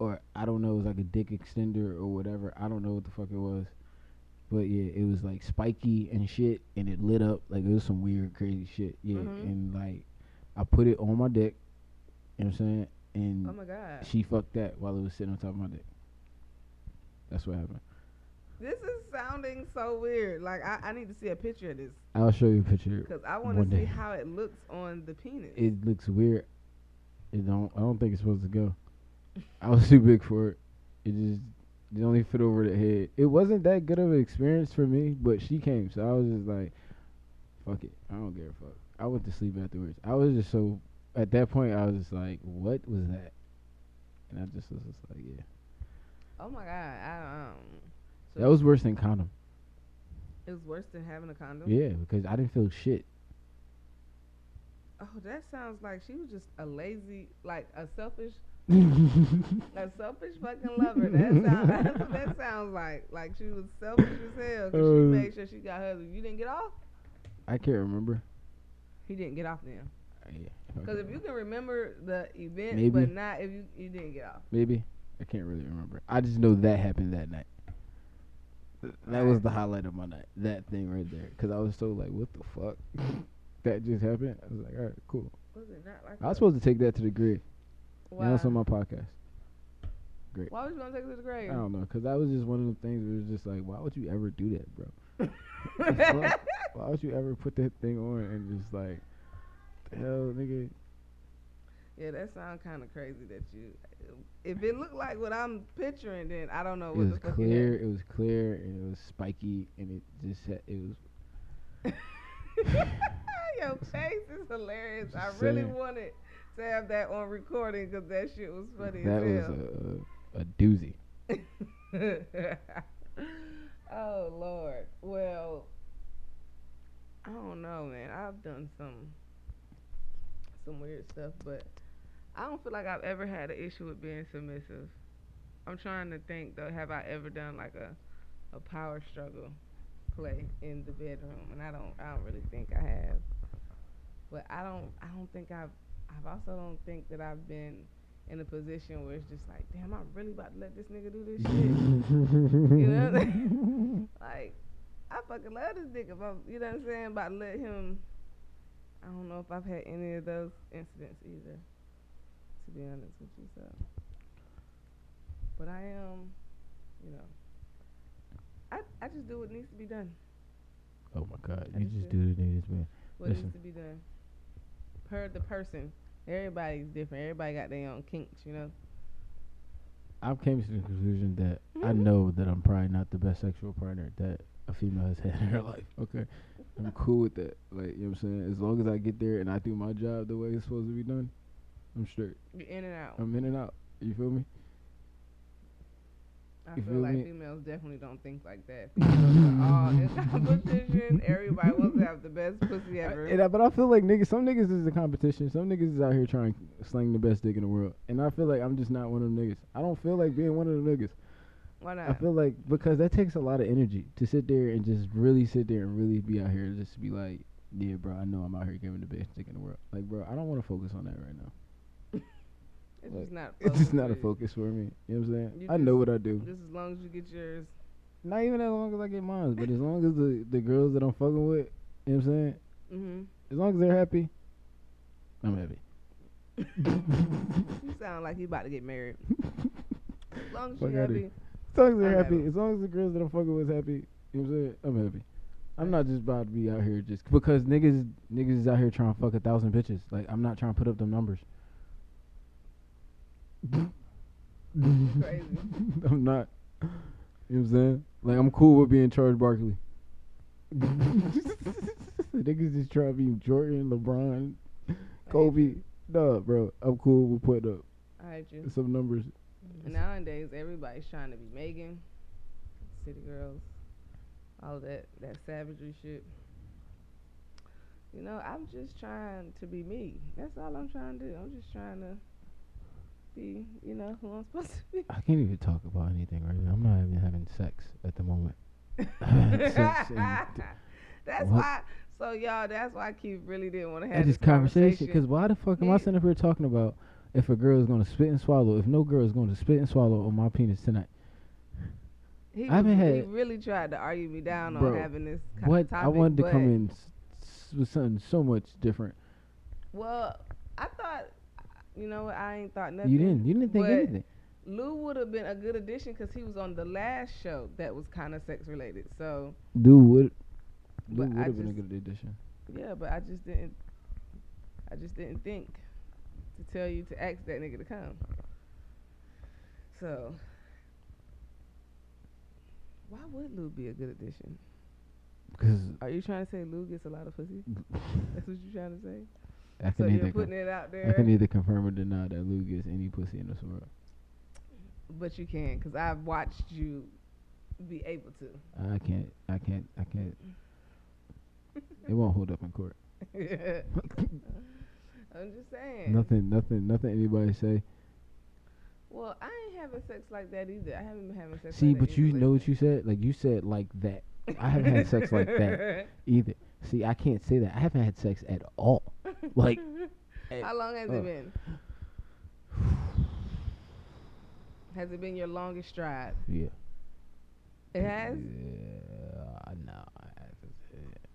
Or I don't know, it was like a dick extender or whatever. I don't know what the fuck it was. But yeah, it was like spiky and shit, and it lit up like it was some weird, crazy shit. Yeah, Mhm. and like I put it on my dick. You know what I'm saying? And Oh my god. she fucked that while it was sitting on top of my dick. That's what happened. This is sounding so weird. Like I, I need to see a picture of this I'll show you a picture. because I want to see day. how it looks on the penis. it looks weird. It don't. I don't think it's supposed to go. I was too big for it. It just it only fit over the head. It wasn't that good of an experience for me, but she came, so I was just like, "Fuck it, I don't give a fuck." I went to sleep afterwards. I was just so at that point, I was just like, "What was that?" And I just was just like, "Yeah, oh my god. I um. So that was worse than condom." It was worse than having a condom. Yeah, because I didn't feel shit. Oh, that sounds like she was just a lazy, like a selfish, a selfish fucking lover. That sounds. That's what that sounds like. Like she was selfish as hell because Uh, she made sure she got hers. You didn't get off. I can't remember. He didn't get off then. Yeah, Because if you can remember the event, Maybe. but not if you you didn't get off. maybe I can't really remember. I just know that happened that night. That was the highlight of my night. That thing right there, because I was so like, "What the fuck?" that just happened. I was like, "All right, cool." Was it not like I was supposed to take that to the grave. Now it's on my podcast. Great. Why was you gonna take it to the grave? I don't know, cause that was just one of the things where it's just like, why would you ever do that, bro? Why would you ever put that thing on and just like, hell, nigga? yeah, that sounds kind of crazy that you. If it looked like what I'm picturing, then I don't know what It was the fuck clear. It was clear, and it was spiky, and it just had, it was. Your face is hilarious. I really saying. wanted to have that on recording because that shit was funny that was as hell. a, a a doozy. oh Lord. Well, I don't know, man. I've done some some weird stuff, but I don't feel like I've ever had an issue with being submissive. I'm trying to think though, have I ever done like a a power struggle play in the bedroom? And I don't I don't really think I have. But I don't I don't think I've I've also don't think that I've been in a position where it's just like, damn, I'm really about to let this nigga do this shit. You know what I'm like, I fucking love this nigga. I'm, you know what I'm saying? About to let him. I don't know if I've had any of those incidents either. To be honest with you, so. But I am, you know. I I just do what needs to be done. oh my god, I you just do the niggas, man. What Listen. needs to be done. Per the person. Everybody's different. Everybody got their own kinks, you know. I've came to the conclusion that I Mhm. know that I'm probably not the best sexual partner that a female has had in her life. Okay. I'm cool with that. Like, you know what I'm saying? As long as I get there and I do my job the way it's supposed to be done, I'm straight. You're in and out. I'm in and out. You feel me? I You feel feel like me? females definitely don't think like that. Females are all in competition. Everybody wants to have the best pussy I- ever. and I- but I feel like niggas, some niggas is a competition. Some niggas is out here trying to sling the best dick in the world. And I feel like I'm just not one of them niggas. I don't feel like being one of them niggas. Why not? I feel like because that takes a lot of energy to sit there and just really sit there and really be out here and just be like, yeah, bro, I know I'm out here giving the best dick in the world. Like, bro, I don't want to focus on that right now. It's like, just not. It's just not a focus for me. You know what I'm saying? You I know what I do. Just as long as you get yours. Not even as long as I get mine, but as long as the the girls that I'm fucking with, you know what I'm saying? hmm As long as they're happy, I'm happy. You sound like you about to get married. As long as Fuck you're happy. As long as they're happy, happy. as long as the girls that I'm fucking with is happy, you know what I'm saying? I'm happy. I'm not just about to be out here just because niggas niggas is out here trying to fuck a thousand bitches. Like I'm not trying to put up them numbers. Crazy. I'm not. You know what I'm saying? Like I'm cool with being Charles Barkley. niggas just trying to be Jordan, LeBron, Kobe. No, bro. I'm cool with putting up I hate you. some numbers. Nowadays, everybody's trying to be Megan, City Girls, all that that savagery shit. You know, I'm just trying to be me. That's all I'm trying to do. I'm just trying to be, you know, who I'm supposed to be. I can't even talk about anything right now. I'm not even having sex at the moment. Sex and th- that's What? why. So y'all, that's why Keith really didn't want to have this conversation because why the fuck am I sitting up here talking about if a girl is gonna spit and swallow? If no girl is gonna spit and swallow on my penis tonight, he, I haven't was- he really tried to argue me down Bro, on having this what topic. I wanted to come in s- s- with something so much different. Well, I thought, you know what? I ain't thought nothing. You didn't. You didn't think but anything. Lou would have been a good addition because he was on the last show that was kind of sex related. So Dude would. Dude would have been a good addition. yeah, but I just didn't. I just didn't think to tell you to ask that nigga to come. So why would Lou be a good addition? Because Are you trying to say Lou gets a lot of pussy? That's what you're trying to say? I So can you're either putting con- it out there. I can either confirm or deny that Lou gets any pussy in this world. but you can because I've watched you be able to. I can't. I can't. I can't. It won't hold up in court. I'm just saying. Nothing. Nothing. Nothing. Anybody say. Well, I ain't having sex like that either. I haven't been having sex. See, like that but you know what you said? Like you said, like that. I haven't had sex like that either. See, I can't say that. I haven't had sex at all. Like, eh, How long has uh, it been? Has it been your longest stride? yeah. It has. Yeah, no.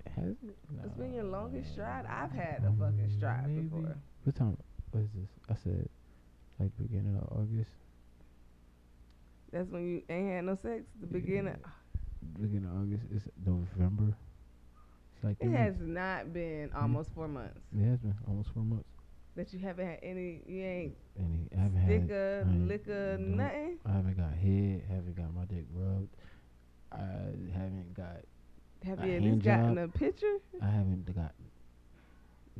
It has it? It's been your longest stride. I've had a fucking stride Maybe. before. What time? What is this? I said, like beginning of August. That's when you ain't had no sex. The beginning. Beginning of August. It's November. Like It has not been mm-hmm. almost four months It has been almost four months. that you haven't had any. You ain't And I haven't had. sticker, I ain't- liquor, nothing. I haven't got head. Haven't got my dick rubbed. I haven't got. Have you at least gotten job? a picture? I haven't got.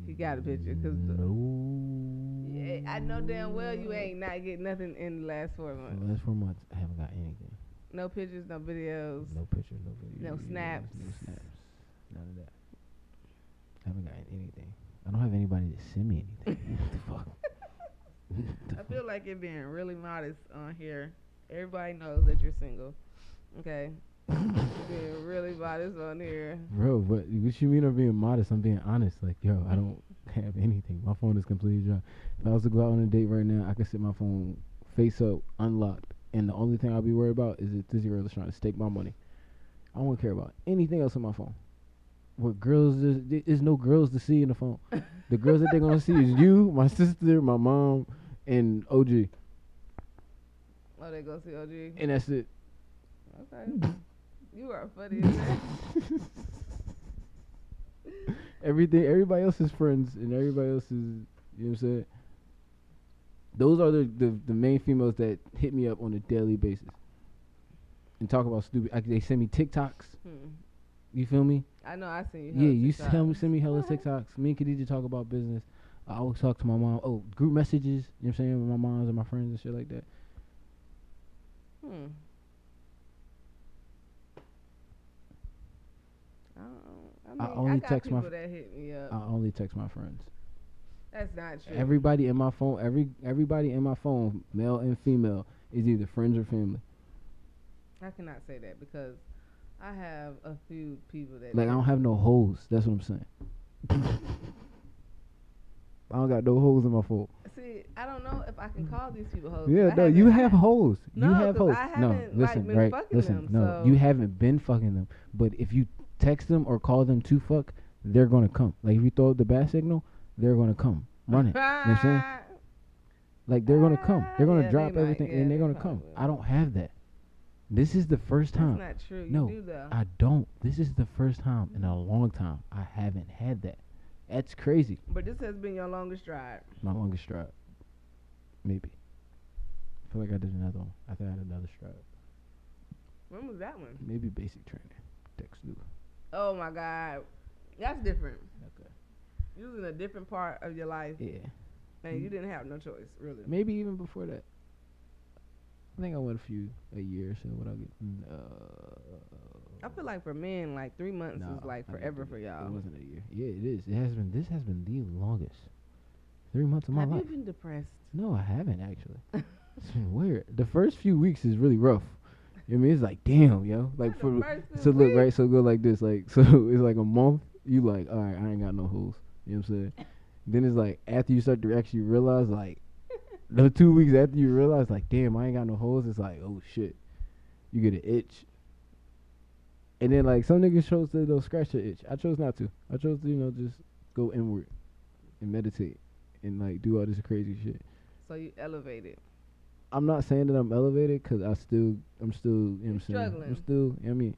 He got a picture 'cause no. Yeah, I know damn well you ain't not getting nothing in the last four months. the last four months, I haven't got anything. No pictures, no videos. No pictures, no videos, No snaps. no snaps, none of that. I haven't gotten anything. I don't have anybody to send me anything. what the fuck? I feel like you're being really modest on here. Everybody knows that you're single. Okay. You're being really modest on here. Bro, what what you mean I'm being modest? I'm being honest. Like, yo, I don't have anything. My phone is completely dry. If I was to go out on a date right now, I could sit my phone face up, unlocked, and the only thing I'll be worried about is if this girl is trying to stake my money. I won't care about anything else on my phone. What girls is there's no girls to see in the phone. The girls that they're gonna see is you, my sister, my mom, and OG, Oh, they go see OG. and that's it. Okay. You are funny. Everything, everybody else is friends and everybody else is, you know what I'm saying? Those are the, the, the main females that hit me up on a daily basis and talk about stupid. Like they send me TikToks. Hmm. You feel me? I know I seen you. yeah, you send me send me hella TikToks. Me and Khadija talk about business. I always talk to my mom. Oh, group messages. You know what I'm saying? With my moms and my friends and shit like that. Hmm. I, don't, I, I only got text my that hit me up. I only text my friends. That's not true. Everybody in my phone, every everybody in my phone, male and female, is either friends or family. I cannot say that because I have a few people that Like I don't have no hoes. That's what I'm saying. I don't got no hoes in my phone. See, I don't know if I can call these people hoes. Yeah, I no, you have hoes. No, you have 'cause hoes. I no, haven't, like, listen, been right? fucking Listen, them, no, so- you haven't been fucking them. But if you text them or call them to fuck, they're gonna come. Like if you throw up the bat signal, they're gonna come. Run it. I, know what I'm saying? Like they're gonna come. They're gonna Yeah, they drop might. everything Yeah, and they're gonna come. will. I don't have that. This is the first That's time. not true. You No, do though. I don't. This is the first time in a mm-hmm. long time I haven't had that. That's crazy. but this has been your longest drive. My longest stride. Maybe. I feel like I did another one. I think I had another stride. When was that one? Maybe basic training. Dex do. Oh my God, that's different. Okay. You was in a different part of your life, Yeah. and you mm. didn't have no choice, really. Maybe even before that. I think I went a few a year or so without getting. Uh, I feel like for men, like three months nah, is like forever for y'all. It wasn't a year. Yeah, it is. It has been. This has been the longest. Three months of my have life. Have you been depressed? No, I haven't actually. it's been weird. The first few weeks is really rough. You know I mean? It's like damn, yo. Like for so look weeks? right. So go like this. Like so it's like a month. You like all right. I ain't got no hoes. You know what I'm saying? then it's like after you start to actually realize like the two weeks after you realize like damn I ain't got no holes, It's like oh shit. You get an itch. And then like some niggas chose to they'll scratch the itch. I chose not to. I chose to you know just go inward and meditate and like do all this crazy shit. So you elevated. I'm not saying that I'm elevated because I still, I'm still, you know what I'm saying? I'm still, you know what I mean,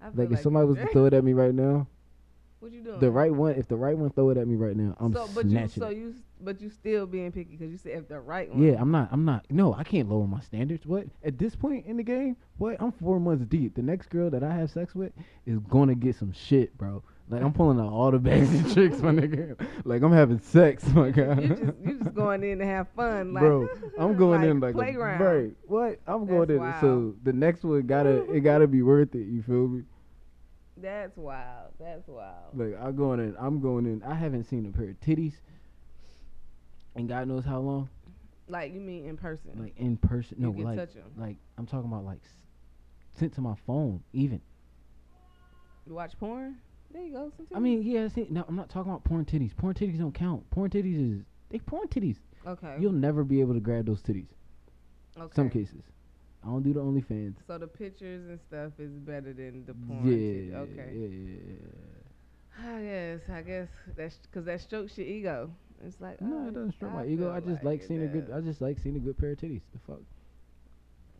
I feel like if somebody you- was to throw it at me right now, what you doing? the right one, if the right one throw it at me right now, I'm so, but you, snatching so it. you, but you still being picky because you said if the right one. Yeah, I'm not, I'm not, no, I can't lower my standards. What? At this point in the game, what? I'm four months deep. The next girl that I have sex with is gonna get some shit, bro. Like I'm pulling out all the bags and tricks, my nigga. Like I'm having sex, my guy. You just, you just going in to have fun, like Bro, I'm going in like playground. a right. What? I'm going in. wild. So the next one gotta it gotta be worth it. You feel me? That's wild. That's wild. Like I'm going in. I'm going in. I haven't seen a pair of titties, and God knows how long. Like you mean in person? Like in person. No, like like I'm talking about like s- sent to my phone. Even You watch porn? There you go. I mean, yeah. See, no, I'm not talking about porn titties. Porn titties don't count. Porn titties is they porn titties. okay. You'll never be able to grab those titties. okay. Some cases. I don't do the OnlyFans. So the pictures and stuff is better than the Yeah, porn. tit- Okay. yeah, yeah, yeah. I guess. I guess that's because that strokes your ego. It's like No, oh, it doesn't stroke my ego. I just like it seeing a good. I just like seeing a good pair of titties. The fuck.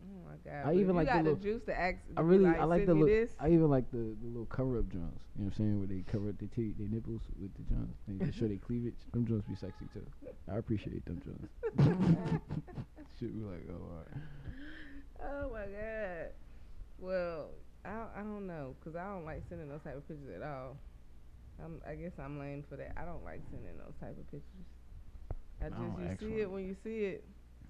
Oh my god! I but even you like the got the little- juice to ask. I really, like, I like the look. I even like the, the little cover up joints. You know what I'm saying? Where they cover up their titty, their nipples with the joints. They show their cleavage. Them joints be sexy too. I appreciate them joints. Shit, we like, oh, alright. Oh my god. Well, I I don't know because I don't like sending those type of pictures at all. I'm, I guess I'm lame for that. I don't like sending those type of pictures. I I just don't you see for it when you see it.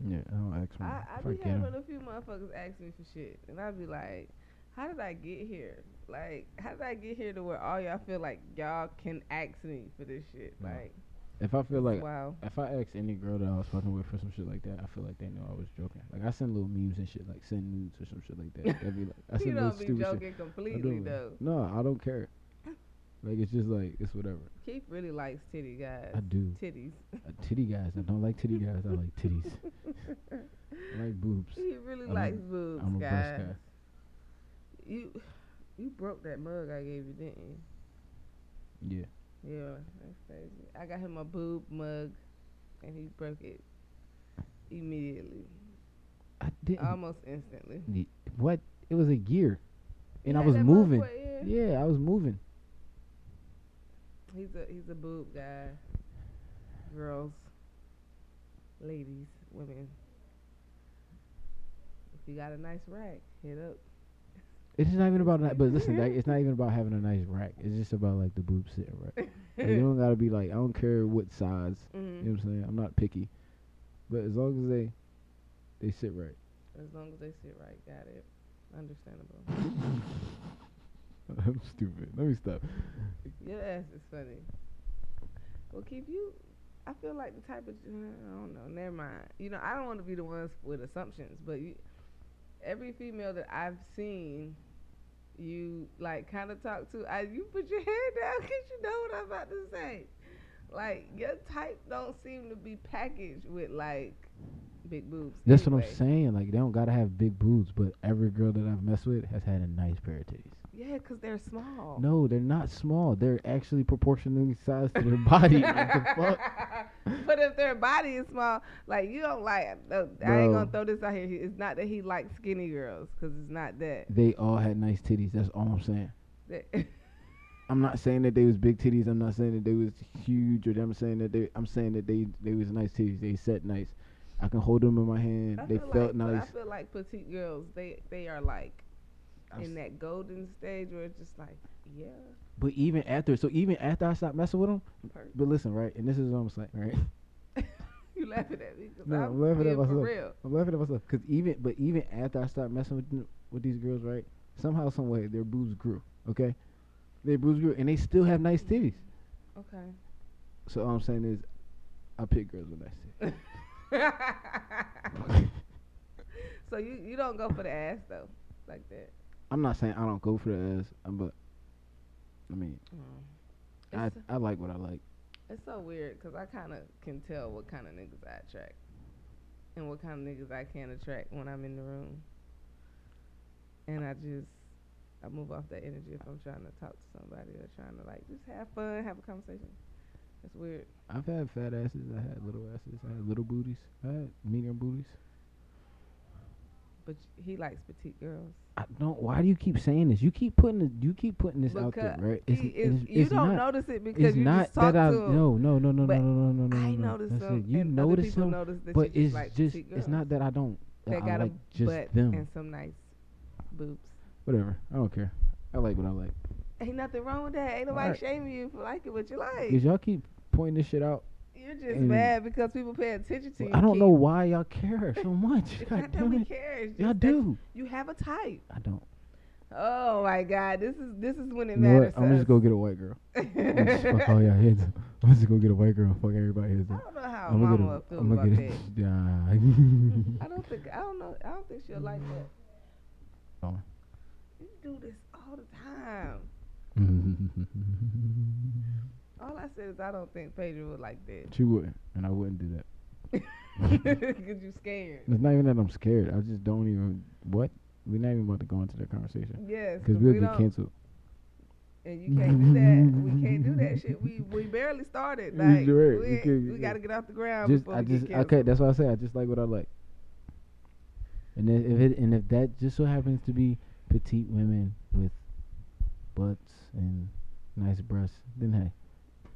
Yeah, I don't ask for I. I I be having a few motherfuckers ask me for shit, and I be like, "How did I get here? Like, how did I get here to where all y'all feel like y'all can ask me for this shit? No. Like, If I feel like wow, if I ask any girl that I was fucking with for some shit like that, I feel like they know I was joking. Like I send little memes and shit, like send nudes or some shit like that. That'd be like I you send little don't be stupid shit. joking completely though. No, I don't care. Like it's just like it's whatever. Keith really likes titty guys. I do. Titties. Uh, titty guys. I don't like titty guys. I like titties. I like boobs. He really a- likes boobs, I'm a guys. breast guy. You you broke that mug I gave you, didn't you? Yeah. Yeah, that's crazy. I got him a boob mug, and he broke it immediately, I didn't. almost instantly. What? It was a gear, and You I was moving. for a year? Yeah, I was moving. He's a he's a boob guy. Girls, ladies, women. If you got a nice rack, hit up. It's not even about that. But listen, like, it's not even about having a nice rack. It's just about like the boobs sitting right. Like, you don't gotta be like I don't care what size. Mhm. You know what I'm saying? I'm not picky, but as long as they they sit right. As long as they sit right, got it. Understandable. I'm stupid. Let me stop. Your ass is funny. Well, keep you. I feel like the type of uh, I don't know. Never mind. You know, I don't want to be the ones with assumptions, but you, every female that I've seen, you like kind of talk to. I you put your head down because you know what I'm about to say. Like your type don't seem to be packaged with like big boobs. That's what. I'm saying. Like they don't gotta have big boobs, but every girl that I've messed with has had a nice pair of titties. Yeah, because they're small. No, they're not small. They're actually proportionally sized to their body. The fuck? but if their body is small, like you don't like. No, I ain't gonna throw this out here. It's not that he likes skinny girls, cause it's not that. They all had nice titties. That's all I'm saying. I'm not saying that they was big titties. I'm not saying that they was huge, or I'm saying that they. I'm saying that they they was nice titties. They set nice. I can hold them in my hand. I they felt like, nice. I feel like petite girls, they they are like I've in that golden stage where it's just like, yeah, But even after, so even after I stopped messing with them, per- but listen, right, and this is what I'm saying, right. you laughing at me No, I'm, I'm laughing at myself. real. I'm laughing at myself because even, but even after I stopped messing with them, with these girls, right, somehow, some way, their boobs grew. Okay, their boobs grew, and they still have nice titties. Okay. So all I'm saying is, I pick girls with nice titties. so you you don't go for the ass though, like that. I'm not saying I don't go for the ass, uh, but I mean, Mm. I I like what I like. it's so weird because I kind of can tell what kind of niggas I attract and what kind of niggas I can't attract when I'm in the room. And I just I move off that energy if I'm trying to talk to somebody or trying to like just have fun, have a conversation. It's weird. I've had fat asses. I had little asses. I had little booties. I had medium booties. But he likes petite girls. I don't. Why do you keep saying this? You keep putting it. You keep putting this out there, Because right? he is, it's, you it's don't not, notice it because It's you not just talk that I. to him. No, no, no, no, no, no, no, no, no. I no. notice That's them, it. You notice them, notice that but it's like just. It's not that I don't. that I got like a just butt them. and some nice boobs. Whatever. I don't care. I like what I like. Ain't nothing wrong with that. Ain't nobody Alright. shaming you for liking what you like. Cause y'all keep pointing this shit out. You're just and- mad because people pay attention to you. I don't Keith. know why y'all care so much. God not that damn we it. care. Y'all do. You have a type. I don't. Oh my God, this is this is when it You know matters. what? I'm just gonna get a white girl. Fuck all y'all heads. I'm just go get a white girl. Fuck everybody heads I don't know how I'm gonna mama get a. feels I'm about that. Yeah. I don't think I don't know. I don't think she'll like that. Oh. You do this all the time. All I said is I don't think Phaedra would like that. she wouldn't, and I wouldn't do that. Cause you scared. It's not even that I'm scared. I just don't even what. We're not even about to go into that conversation Yes, because 'cause we'll we get canceled. And you can't do that. We can't do that shit. We we barely started. Like right. we, We we got to get off the ground Just before I we just okay. That's why I say I just like what I like. And then if it and if that just so happens to be petite women with butts and nice breasts, then hey,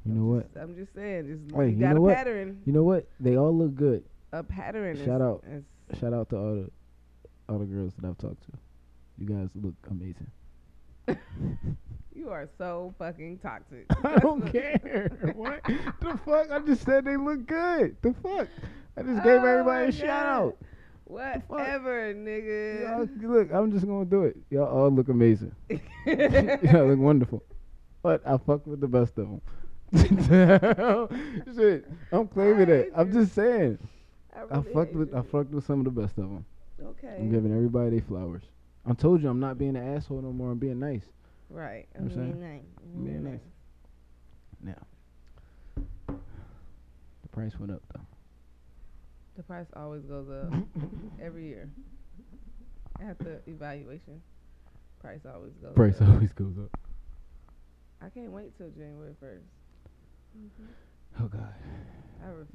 you know I'm what? just- I'm just saying. Just Hey, you you got know a what? pattern. You know what? They all look good. A pattern. Shout is, out. is- Shout out to all the all the girls that I've talked to. You guys look amazing. you are so fucking toxic. I don't care. what the fuck? I just said they look good. The fuck? I just gave Oh everybody my a shout God. out. Whatever, nigga. Y'all, look, I'm just gonna do it. Y'all all look amazing. Y'all look wonderful. But I fuck with the best of them. Shit, I'm claiming it. I'm just saying. I, I fucked with I fucked with some of the best of them. Okay. I'm giving everybody their flowers. I told you I'm not being an asshole no more. I'm being nice. Right. You know I'm being saying? nice. I'm being nice. Now, the price went up though. The price always goes up every year. After evaluation, price always goes Price up. always goes up. I can't wait till January 1st. Oh God.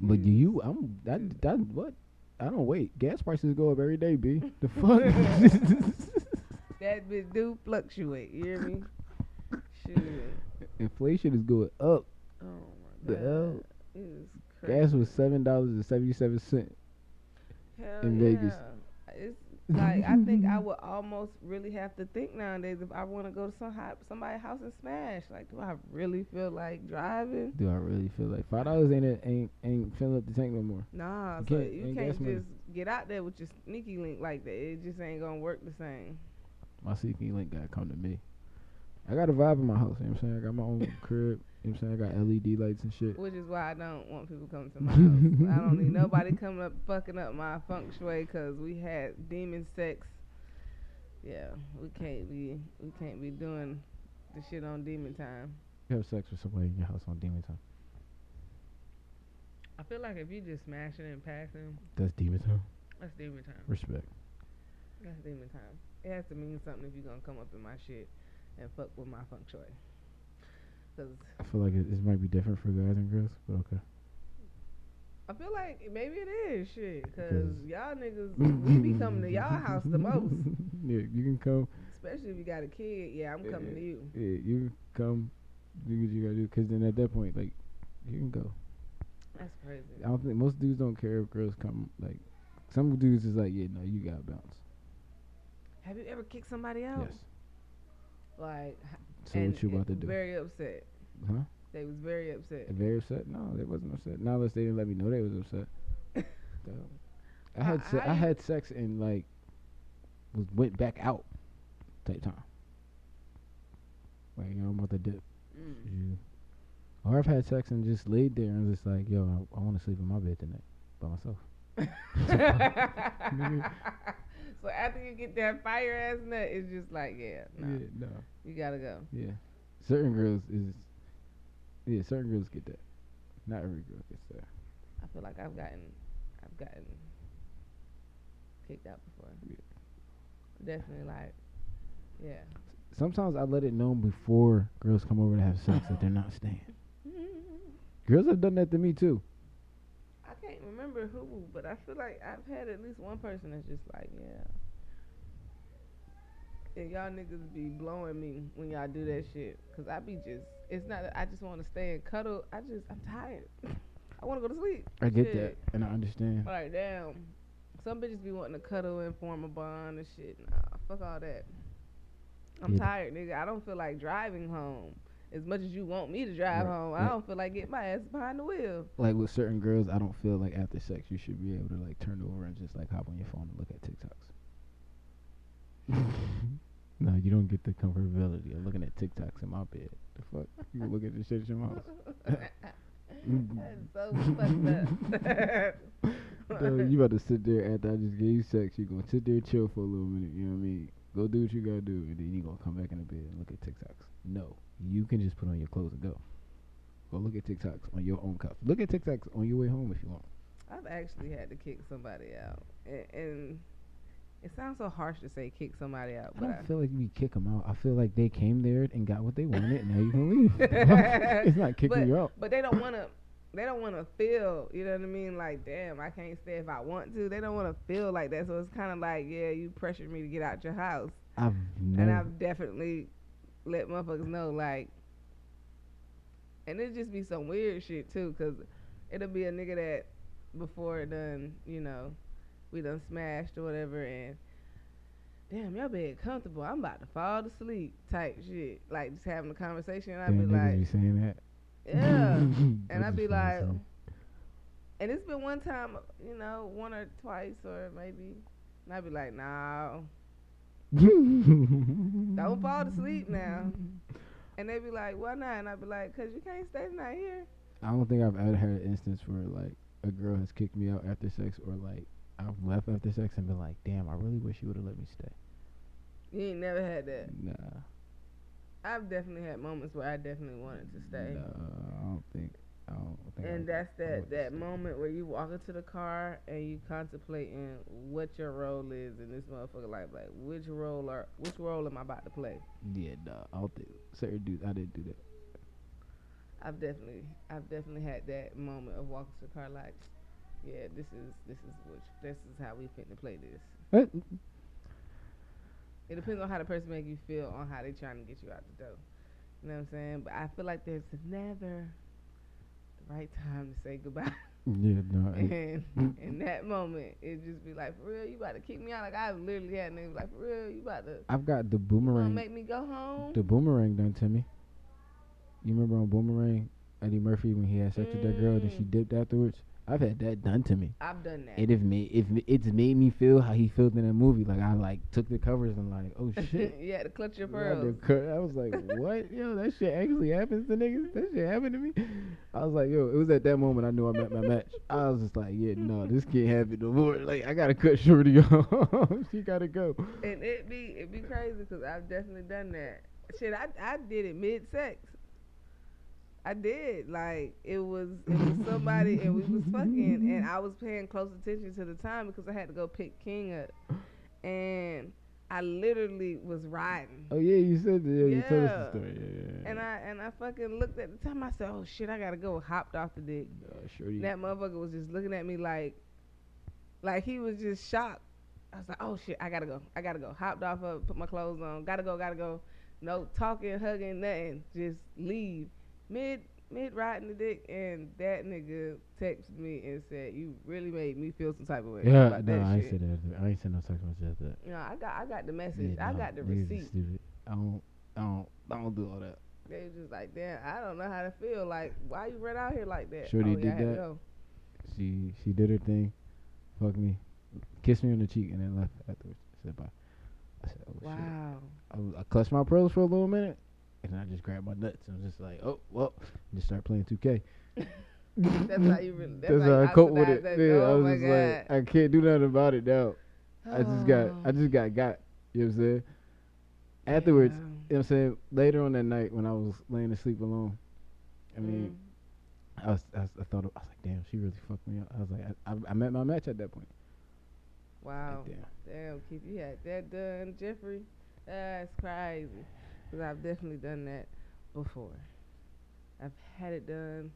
But do you? I'm that mm. that what? I don't wait. Gas prices go up every day, b. The fuck? That bitch do fluctuate. You hear me? Shit. Inflation is going up. Oh my The god. hell? Is crazy. Gas was seven dollars and seventy seven cent. In Vegas. yeah. It's like I think I would almost really have to think nowadays if I want to go to some hot, somebody's house and smash. Like, do I really feel like driving? Do I really feel like five dollars ain't it, ain't ain't filling up the tank no more? Nah, You so can't- you can't gas money. just get out there with your sneaky link like that. It just ain't gonna work the same. My CP link gotta come to me. I got a vibe in my house. You know what I'm saying? I got my own crib. You know what I'm saying? I got LED lights and shit. Which is why I don't want people coming to my house. I don't need nobody coming up fucking up my feng shui because we had demon sex. Yeah, we can't be we can't be doing the shit on demon time. You have sex with somebody in your house on demon time. I feel like if you just smash it and passing, That's demon time. that's demon time. Respect. That's demon time. It has to mean something if you're gonna come up in my shit and fuck with my feng shui. Cause I feel like it, this might be different for guys and girls, but okay. I feel like maybe it is shit. Cause y'all niggas, we be coming to y'all house the most. yeah, you can come. Especially if you got a kid. Yeah, I'm coming to you. Yeah, you can come. Do what you gotta do. Cause then at that point, like, you can go. That's crazy. I don't think most dudes don't care if girls come. Like, some dudes is like, yeah, no, you gotta bounce. Have you ever kicked somebody out? Yes. Like, So and what you about to do? Very upset. Huh? They was very upset. Very upset? No, they wasn't upset. Not unless they didn't let me know they was upset. So, I had se- how I had sex and like was went back out type time. Like you know I'm about to dip. Mm. You, or I've had sex and just laid there and just like yo I, I want to sleep in my bed tonight by myself. so after you get that fire ass nut, it's just like, yeah, no, Yeah, no. you gotta go. Yeah, certain girls is yeah certain girls get that. Not every girl gets that. I feel like I've gotten, I've gotten kicked out before. Definitely, like, yeah. Sometimes I let it know before girls come over to have sex that they're not staying. Girls have done that to me too. I can't remember who, but I feel like I've had at least one person that's just like, yeah. And y'all niggas be blowing me when y'all do that shit. Cause I be just, it's not that I just want to stay and cuddle. I just, I'm tired. I want to go to sleep. I get Shit. that and I understand. Like, damn. Some bitches be wanting to cuddle and form a bond and shit. Nah, fuck all that. I'm Yeah. tired, nigga. I don't feel like driving home. As much as you want me to drive Right, home, I right. don't feel like getting my ass behind the wheel. Like with certain girls, I don't feel like after sex you should be able to like turn over and just like hop on your phone and look at TikToks. no, you don't get the comfortability of looking at TikToks in my bed. The fuck? You look at the shit in your house. That's so fucked up. Dude, you about to sit there after I just gave you sex. You gonna sit there chill for a little minute. You know what I mean? Go do what you gotta do, and then you gonna come back in the bed and look at TikToks. No, you can just put on your clothes and go. Go look at TikToks on your own cuff. Look at TikToks on your way home if you want. I've actually had to kick somebody out, and, and it sounds so harsh to say kick somebody out, I but don't feel like we kick them out. I feel like they came there and got what they wanted, and now you can leave. it's not kicking But- you out. but they don't want to. They don't want to feel, you know what I mean? Like, damn, I can't stay if I want to. They don't want to feel like that. So it's kind of like, yeah, you pressured me to get out your house. I've And. I've definitely let motherfuckers know, like, and it just be some weird shit too, cause it'll be a nigga that before it done, you know, we done smashed or whatever, and damn, y'all bed comfortable. I'm about to fall to sleep, type shit. Like just having a conversation, and I'd be like, be saying that. Yeah, and I'd be like, and it's been one time, you know, one or twice, or maybe, and I'd be like, nah, don't fall asleep now. And they'd be like, why not? And I'd be like, cause you can't stay the night here. I don't think I've ever had an instance where like a girl has kicked me out after sex, or like I've left after sex and been like, "Damn, I really wish you would have let me stay." You ain't never had that. Nah, I've definitely had moments where I definitely wanted to stay. nah, I don't think. I don't think. And that's that that stay. moment where you walk into the car and you contemplating what your role is in this motherfucker life. Like which role are which role am I about to play? Yeah, nah, I don't think certain dudes. I didn't do that. I've definitely I've definitely had that moment of walking to the car like, yeah, this is this is which this is how we fit to play this. It depends on how the person make you feel on how they trying to get you out the door. You know what I'm saying? But I feel like there's never the right time to say goodbye. Yeah, no. and in that moment, it just be like, for real, you about to kick me out? Like I literally had niggas like, for real, you about to I've got the boomerang. make me go home? The boomerang done to me. You remember on Boomerang, Eddie Murphy when he had sex with that girl, then she Mm. dipped afterwards. I've had that done to me. I've done that. It have made if it's made me feel how he felt in that movie. Like I like took the covers and like, oh shit. you had to clutch your I had to pearls. cut- I was like, what? Yo, that shit actually happens to niggas? That shit happened to me? I was like, yo, it was at that moment I knew I met my match. I was just like, yeah, no, this can't happen no more. Like, I gotta cut Shorty off. she gotta go. And it be it be crazy because I've definitely done that. Shit, I I did it mid sex. I did like it was it was somebody and we was fucking and I was paying close attention to the time because I had to go pick King up and I literally was riding Oh, yeah, you said that. Yeah, you told us the story. Yeah, yeah, yeah. and I and I fucking looked at the time I said oh shit I gotta go hopped off the dick Uh, Shorty. that motherfucker was just looking at me like, like he was just shocked. I was like, oh shit, I gotta go, I gotta go. Hopped off of, put my clothes on, gotta go, gotta go. No talking, hugging, nothing. Just leave. Mid mid riding the dick, and that nigga texted me and said, you really made me feel some type of way Yeah, about no, that I ain't shit. said that. I ain't said no text message after that. You know, I got I got the message, Yeah, I nah, got the niggas is receipt. Stupid. I don't, I don't, I don't do all that. They was just like, damn, I don't know how to feel. Like, why you run out here like that? Shorty oh, did I that? She, she did her thing, fuck me, kissed me on the cheek, and then left afterwards. Said bye. I said, oh shit. Wow. I, was- I clutched my pearls for a little minute, and then I just grabbed my nuts and was just like, oh well, and just start playing 2K. That's how you really. That's, That's how, how I cope with it. That. Yeah, I oh was my just god. like, I can't do nothing about it now. I just got, I Oh, just got got. You know what I'm saying? Afterwards, you know what I'm saying? Later on that night when I was laying asleep alone, I mean, Mm. I was, I was, I thought, I was like, damn, she really fucked me up. I was like, I, I, I met my match at that point. wow. Like, damn. Damn, Keith, you had that done, Jeffrey. That's crazy. Cause I've definitely done that before. I've had it done.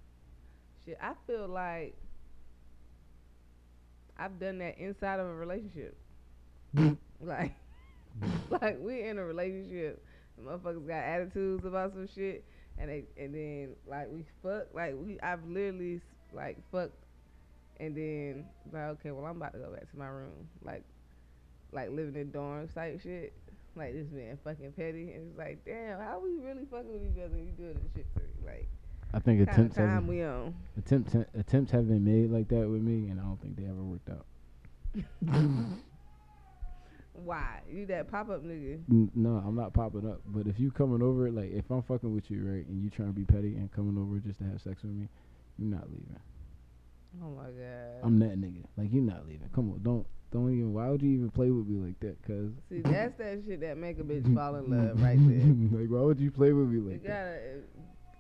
Shit, I feel like I've done that inside of a relationship. like, like we in a relationship. The motherfuckers got attitudes about some shit, and they and then like we fuck. Like we, I've literally like fucked, and then like okay, well I'm about to go back to my room. Like, like living in dorms type shit. Like this man fucking petty, and it's like, damn, how we really fucking with each other? and You doing this shit to me? Like, I think attempts time have, we on? attempts attempts have been made like that with me, and I don't think they ever worked out. Why you that pop up nigga? N- No, I'm not popping up. But if you coming over, like if I'm fucking with you, right, and you trying to be petty and coming over just to have sex with me, you're not leaving. Oh my god. I'm that nigga. Like you're not leaving. Come on, don't don't even. Why would you even play with me like that? Cause See, that's that shit that make a bitch fall in love right there. like, why would you play with me like that? gotta.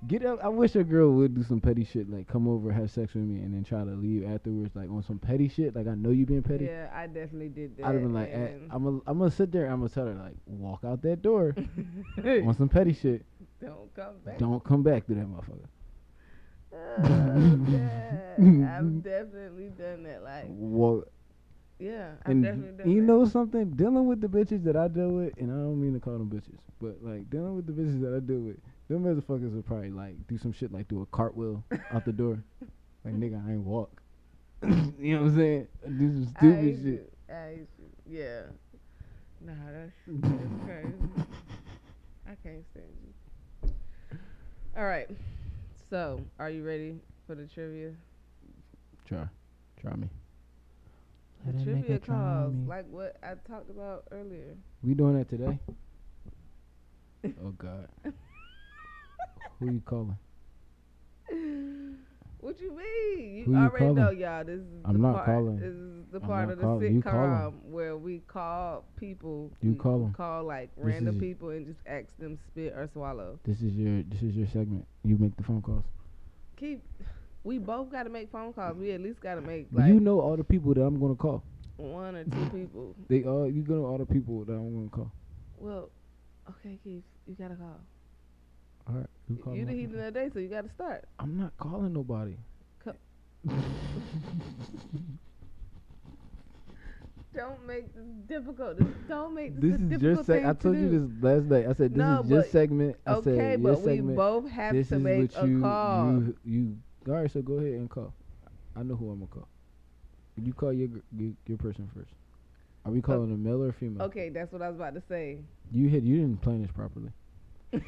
Get up. I wish a girl would do some petty shit, like come over, have sex with me, and then try to leave afterwards, like on some petty shit. Like I know you being petty. Yeah, I definitely did that. I'd have been like, eh, I'm gonna, I'm gonna sit there. I'm gonna tell her like, walk out that door on some petty shit. Don't come back. Don't come back to that motherfucker. Uh, yeah, I've definitely done that. Like, Well, yeah, I've and definitely you know something? Dealing with the bitches that I deal with, and I don't mean to call them bitches, but like dealing with the bitches that I deal with, them motherfuckers will probably like do some shit like do a cartwheel out the door. Like nigga, I ain't walk. you know what I'm saying? Do some stupid shit. you. I you. Yeah. Nah, that's, that's crazy. I can't stand you. All right. So, are you ready for the trivia? Try, try me. The Let a trivia calls, me. like what I talked about earlier. We doing that today? oh God. Who you calling? What you mean? You Who you already know, y'all. This is I'm the not part. calling. This is the I'm part not of the calling. You calling. sitcom where we call people. You we call 'em. Call like This random people and just ask them spit or swallow. This is your this is your segment. You make the phone calls. Keep. We both got to make phone calls. We at least got to make like you know all the people that I'm gonna call. one or two people. They all you know all the people that I'm gonna call. Well, okay, Keith, you gotta call. All right, you call. You the heat of the day, so you gotta start. I'm not calling nobody. Co- Don't make this difficult. This, don't make this, This is difficult your seg. I to told you this last night. I said this No, is your segment. I Okay, said but we segment. both have this to make a you, call. You you all right? So go ahead and call. I know who I'm gonna call. You call your your, your person first. Are we calling a male or a female? Okay, that's what I was about to say. You had you didn't plan this properly.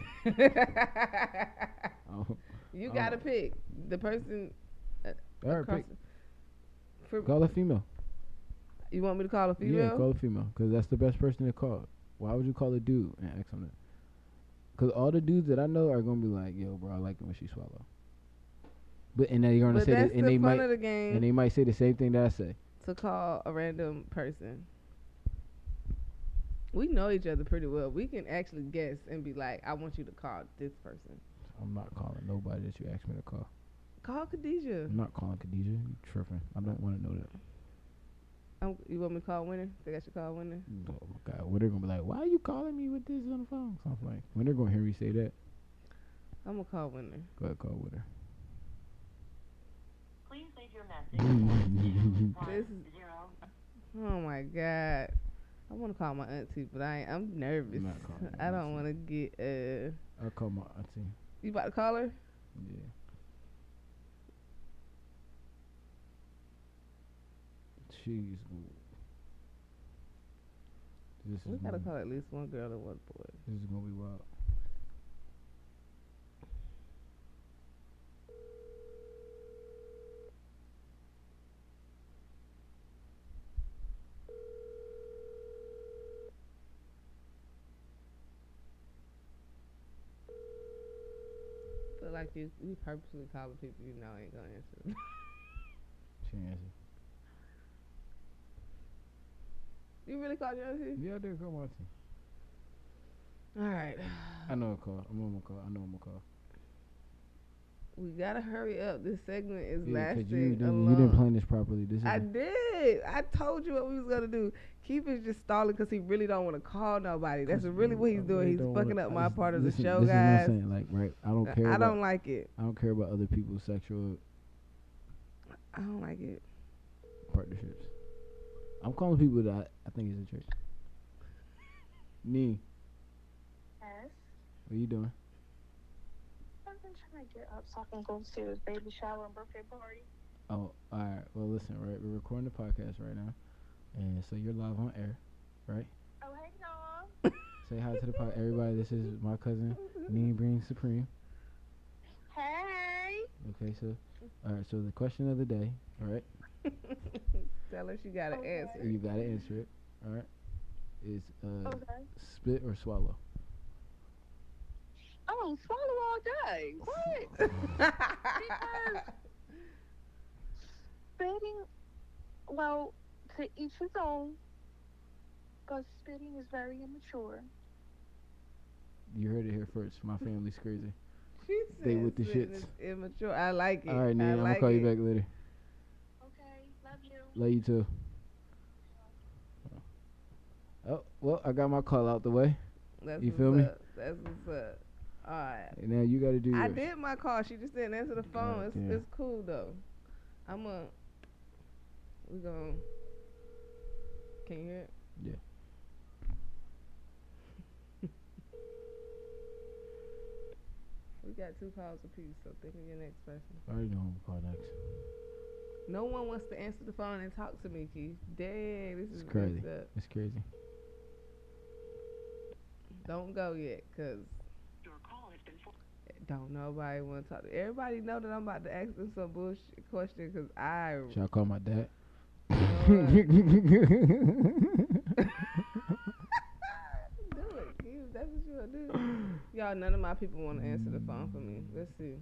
Oh, you Oh. gotta pick the person. Uh, all right, pick, for, call a female. you want me to call a female? Yeah, call a female because that's the best person to call. Why would you call a dude and ask him that? Because all the dudes that I know are gonna be like, "Yo, bro, I like it when she swallow." But and then you're gonna but say that, and the they might of the game and they might say the same thing that I say. to call a random person. We know each other pretty well. We can actually guess and be like, "I want you to call this person." I'm not calling nobody that you asked me to call. Call Khadijah. I'm not calling Khadijah. You tripping? I don't want to know that. Um, you want me to call Winner? Think I should call Winner? Oh my God, they're gonna be like? Why are you calling me with this on the phone? Something like when they're gonna hear me say that. I'm gonna call Winner. Go ahead, call with her. Please leave your message. This is- Oh my god. I want to call my auntie, but I ain't, I'm nervous. not calling I don't want to get uh. I'll call my auntie. You about to call her? Yeah. Jeez. This We gotta gonna, call at least one girl and one boy. This is gonna be wild. Like you you purposely calling people you know ain't gonna answer. She answer. you really called your auntie? Yeah, I did call my auntie. All right. I know a call. I'm on my call. I know I'm gonna call. We gotta hurry up. This segment is Yeah, 'cause lasting you a didn't, you didn't plan this properly. This is I a- did. I told you what we was gonna do. Keith is just stalling because he really don't want to call nobody. That's really you- what I he's doing. really He's fucking wanna- up my just- part of the show, this guys. Is what I'm saying. Like, right? I don't care. I about, don't like it. I don't care about other people's sexual I don't like it. partnerships. I'm calling people that I, I think is a trick. Nee, Yes. what are you doing? I've been trying to get up so I can go to his baby shower and birthday party. Oh, all right. Well, listen, right? We're recording the podcast right now, and so you're live on air, right? Oh, hey, y'all. Say hi to the pod. Everybody, this is my cousin, Nee Breen Supreme. Hey. Okay, so, all right. So the question of the day, all right? Tell us you gotta Okay. answer. You gotta answer it. All right. Is uh, Okay. spit or swallow? Oh, swallow all day. What? Because spitting, well, to each his own. But spitting is very immature. You heard it here first. My family's crazy. She They with the spitting shits. is Immature. I like it. All right, I Nina, I'm gonna call you it. back later. Okay, love you. Love you too. Oh well, I got my call out the way. That's You what's feel me? up. That's what's up. All right. And now you got to do. I did my call. She just didn't answer the phone. It's, it's cool though. I'm a. We going Can you hear it? Yeah. we got two calls apiece, so think of your next person. I already know who call next. No one wants to answer the phone and talk to me, Keith. Dang, this is It's crazy. messed up. It's crazy. Don't go yet, cause don't nobody want to talk. to Everybody know that I'm about to ask them some bullshit question, cause I. Should I call my dad? You know what? do it, Keith. That's what you do. Y'all, none of my people want to answer the phone for me. Let's see.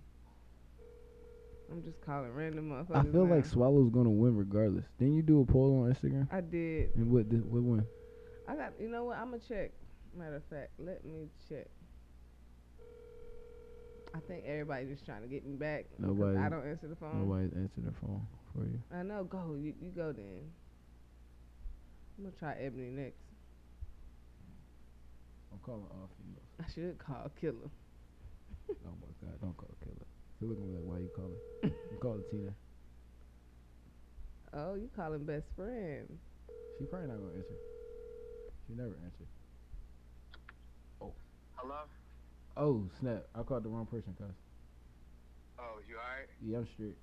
I'm just calling random motherfuckers. I feel now. like Swallow's gonna win regardless. Didn't you do a poll on Instagram? I did. And what did what win? I got. You know what? I'm gonna check. Matter of fact, let me check. I think everybody just trying to get me back. because Nobody- I don't answer the phone. Nobody's answered the phone for you. I know. Go. You, you go then. I'm gonna try Ebony next. I'm calling all females. I should call Killer. Oh my god, don't call Killer. She looking like, why you calling? you call Tina. Oh, you calling best friend? She probably not gonna answer. She never answered. Oh. Hello? Oh snap! I called the wrong person, cuz. Oh, you alright? Yeah, I'm straight.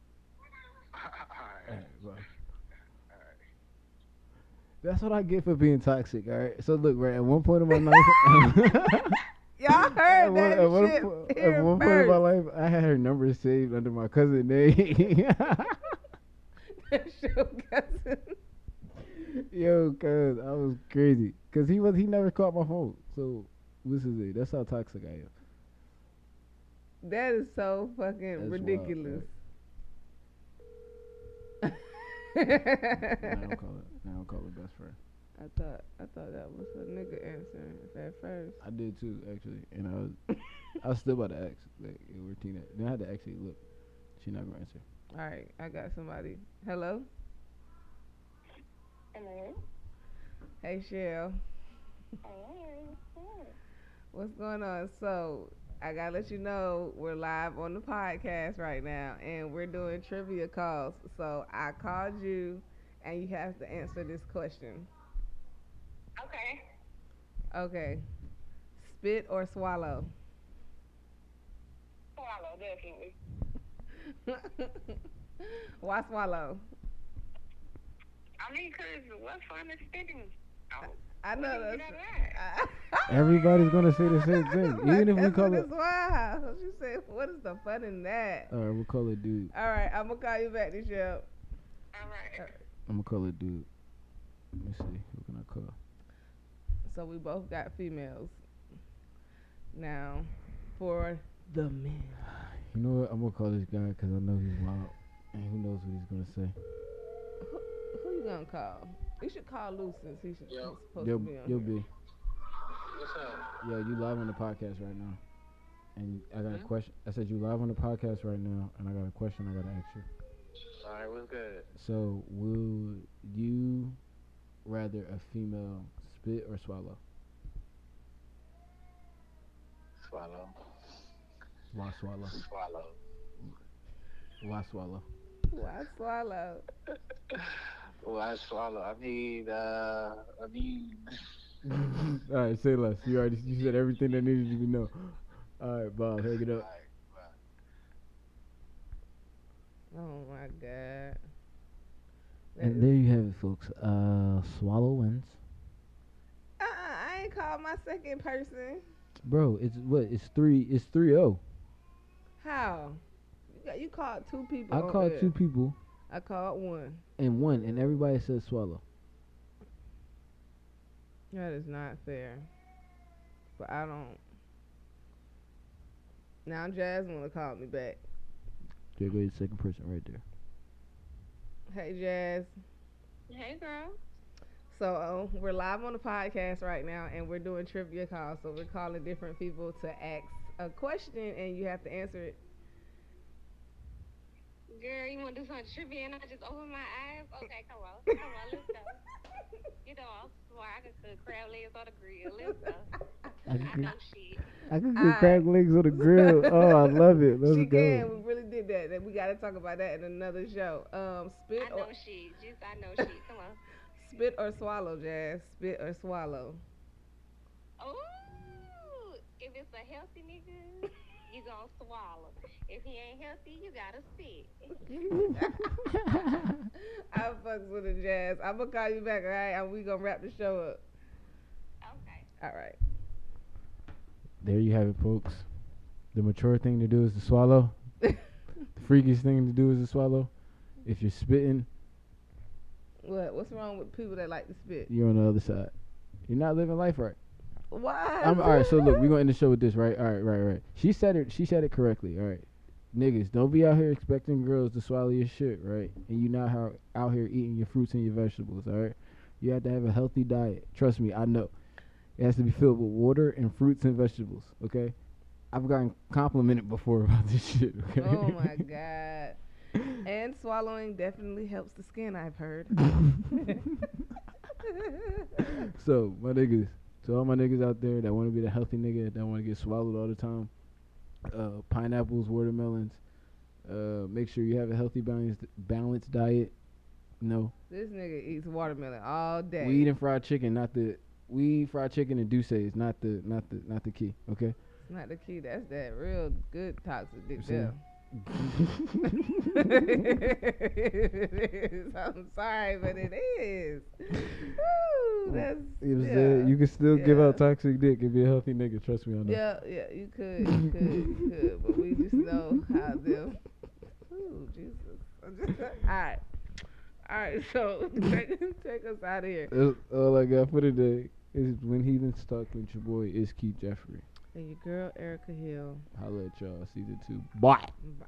alright. Alright, bye. Alright. That's what I get for being toxic. All right. So look, right at one point in my life, Y'all heard at one, that at one shit po- here at one point in my first. life, I had her number saved under my cousin name. That's your cousin. Yo, cuz I was crazy, cause he was he never caught my phone. So this is it. That's how toxic I am. That is so fucking That's ridiculous. Now I don't call it. Now I don't call it best friend. I thought I thought that was a nigga answering at first. I did too, actually, and I was I was still about to ask like, yo, where Tina? Then I had to actually look. She not gonna answer. All right, I got somebody. Hello, Hello. hey Shell, Hello. what's going on? So I gotta let you know we're live on the podcast right now, and we're doing trivia calls. So I called you, and you have to answer this question. Okay. Okay, spit or swallow? Swallow, definitely. Why swallow? I mean, cause what fun is spitting? Oh, I know What do that's. get Everybody's gonna say the same thing, even if we call it. it's wild. She said, "What is the fun in that?" All right, we'll call it dude. All right, I'm gonna call you back, Michelle. all right. I'm gonna call it dude. Let me see. Who can I call? So we both got females. Now, for the men, You know what? I'm gonna call this guy because I know he's wild, and who knows what he's gonna say. who, who you gonna call? You should call Luke since he should, Yo. he's supposed Yo, to be on yo, here. B. What's up? Yeah, you live on the podcast right now, and I got a Hmm? question. I said you live on the podcast right now, and I got a question I gotta ask you. Alright, what's good? So, will you rather a female spit or swallow? Swallow. Why swallow? Swallow. Why swallow? Why swallow? Well, I swallow. I need, uh, I need. All right, say less. You already you said everything that needed you to know. All right, Bob, hang it up. Oh my god. That And there you have it, folks. Uh, swallow wins. uh-uh, I ain't called my second person. Bro, it's what? It's three. It's three zero. How? You, got, you called two people. I called there. two people I called one. and one, and everybody said swallow. That is not fair. But I don't. Now Jazz wanna call me back. There goes the second person right there. Hey Jazz. Hey, girl. So uh, we're live on the podcast right now, and we're doing trivia calls. So we're calling different people to ask a question, and you have to answer it. Girl, you want to do some trivia and I just open my eyes? Okay, come on. Come on, let's go. You know, I'm smart. I can cook crab legs on the grill. Let's go. I I can, know shit. I can Alright. get crab legs on the grill. Oh, I love it. Let's she go. can. We really did that. That we got to talk about that in another show. Um, spit I or know shit. Just I know shit. Come on. spit or swallow, Jazz. Spit or swallow. Ooh, if it's a healthy nigga, you gonna swallow. If he ain't healthy, you gotta spit. I fucks with the Jazz. I'm gonna call you back, all right? And we gonna wrap the show up. Okay. All right. There you have it, folks. The mature thing to do is to swallow. the freakiest thing to do is to swallow. If you're spitting, What? What's wrong with people that like to spit? you're on the other side. You're not living life right. Why? I'm, all right, so look, we're gonna end the show with this, right? All right, right, right. She said it. She said it correctly. All right, niggas, don't be out here expecting girls to swallow your shit, right? And you not how, out here eating your fruits and your vegetables. All right, you have to have a healthy diet. Trust me, I know. It has to be filled with water and fruits and vegetables. Okay, I've gotten complimented before about this shit. Okay. Oh my god. And swallowing definitely helps the skin, I've heard. so my niggas, to all my niggas out there that want to be the healthy nigga that want to get swallowed all the time, uh, pineapples, watermelons. Uh, make sure you have a healthy balanced balanced diet. No, this nigga eats watermelon all day. we eating fried chicken, not the we eat fried chicken and douce is not the not the not the key. Okay. It's not the key. That's that real good toxic dick. I'm sorry, but it is. Woo, that's You know what I'm yeah. You can still give out toxic dick and be a healthy nigga. Trust me on that. Yeah, yeah, you could, you could, you could, but we just know how them. Ooh, Jesus. I'm just, all right, all right. So take, take us out of here. That's all I got for today. Is when heathens talk with your boy is Keith Jeffrey. And your girl Erica Hill. Holla at y'all season two. Bye. Bye.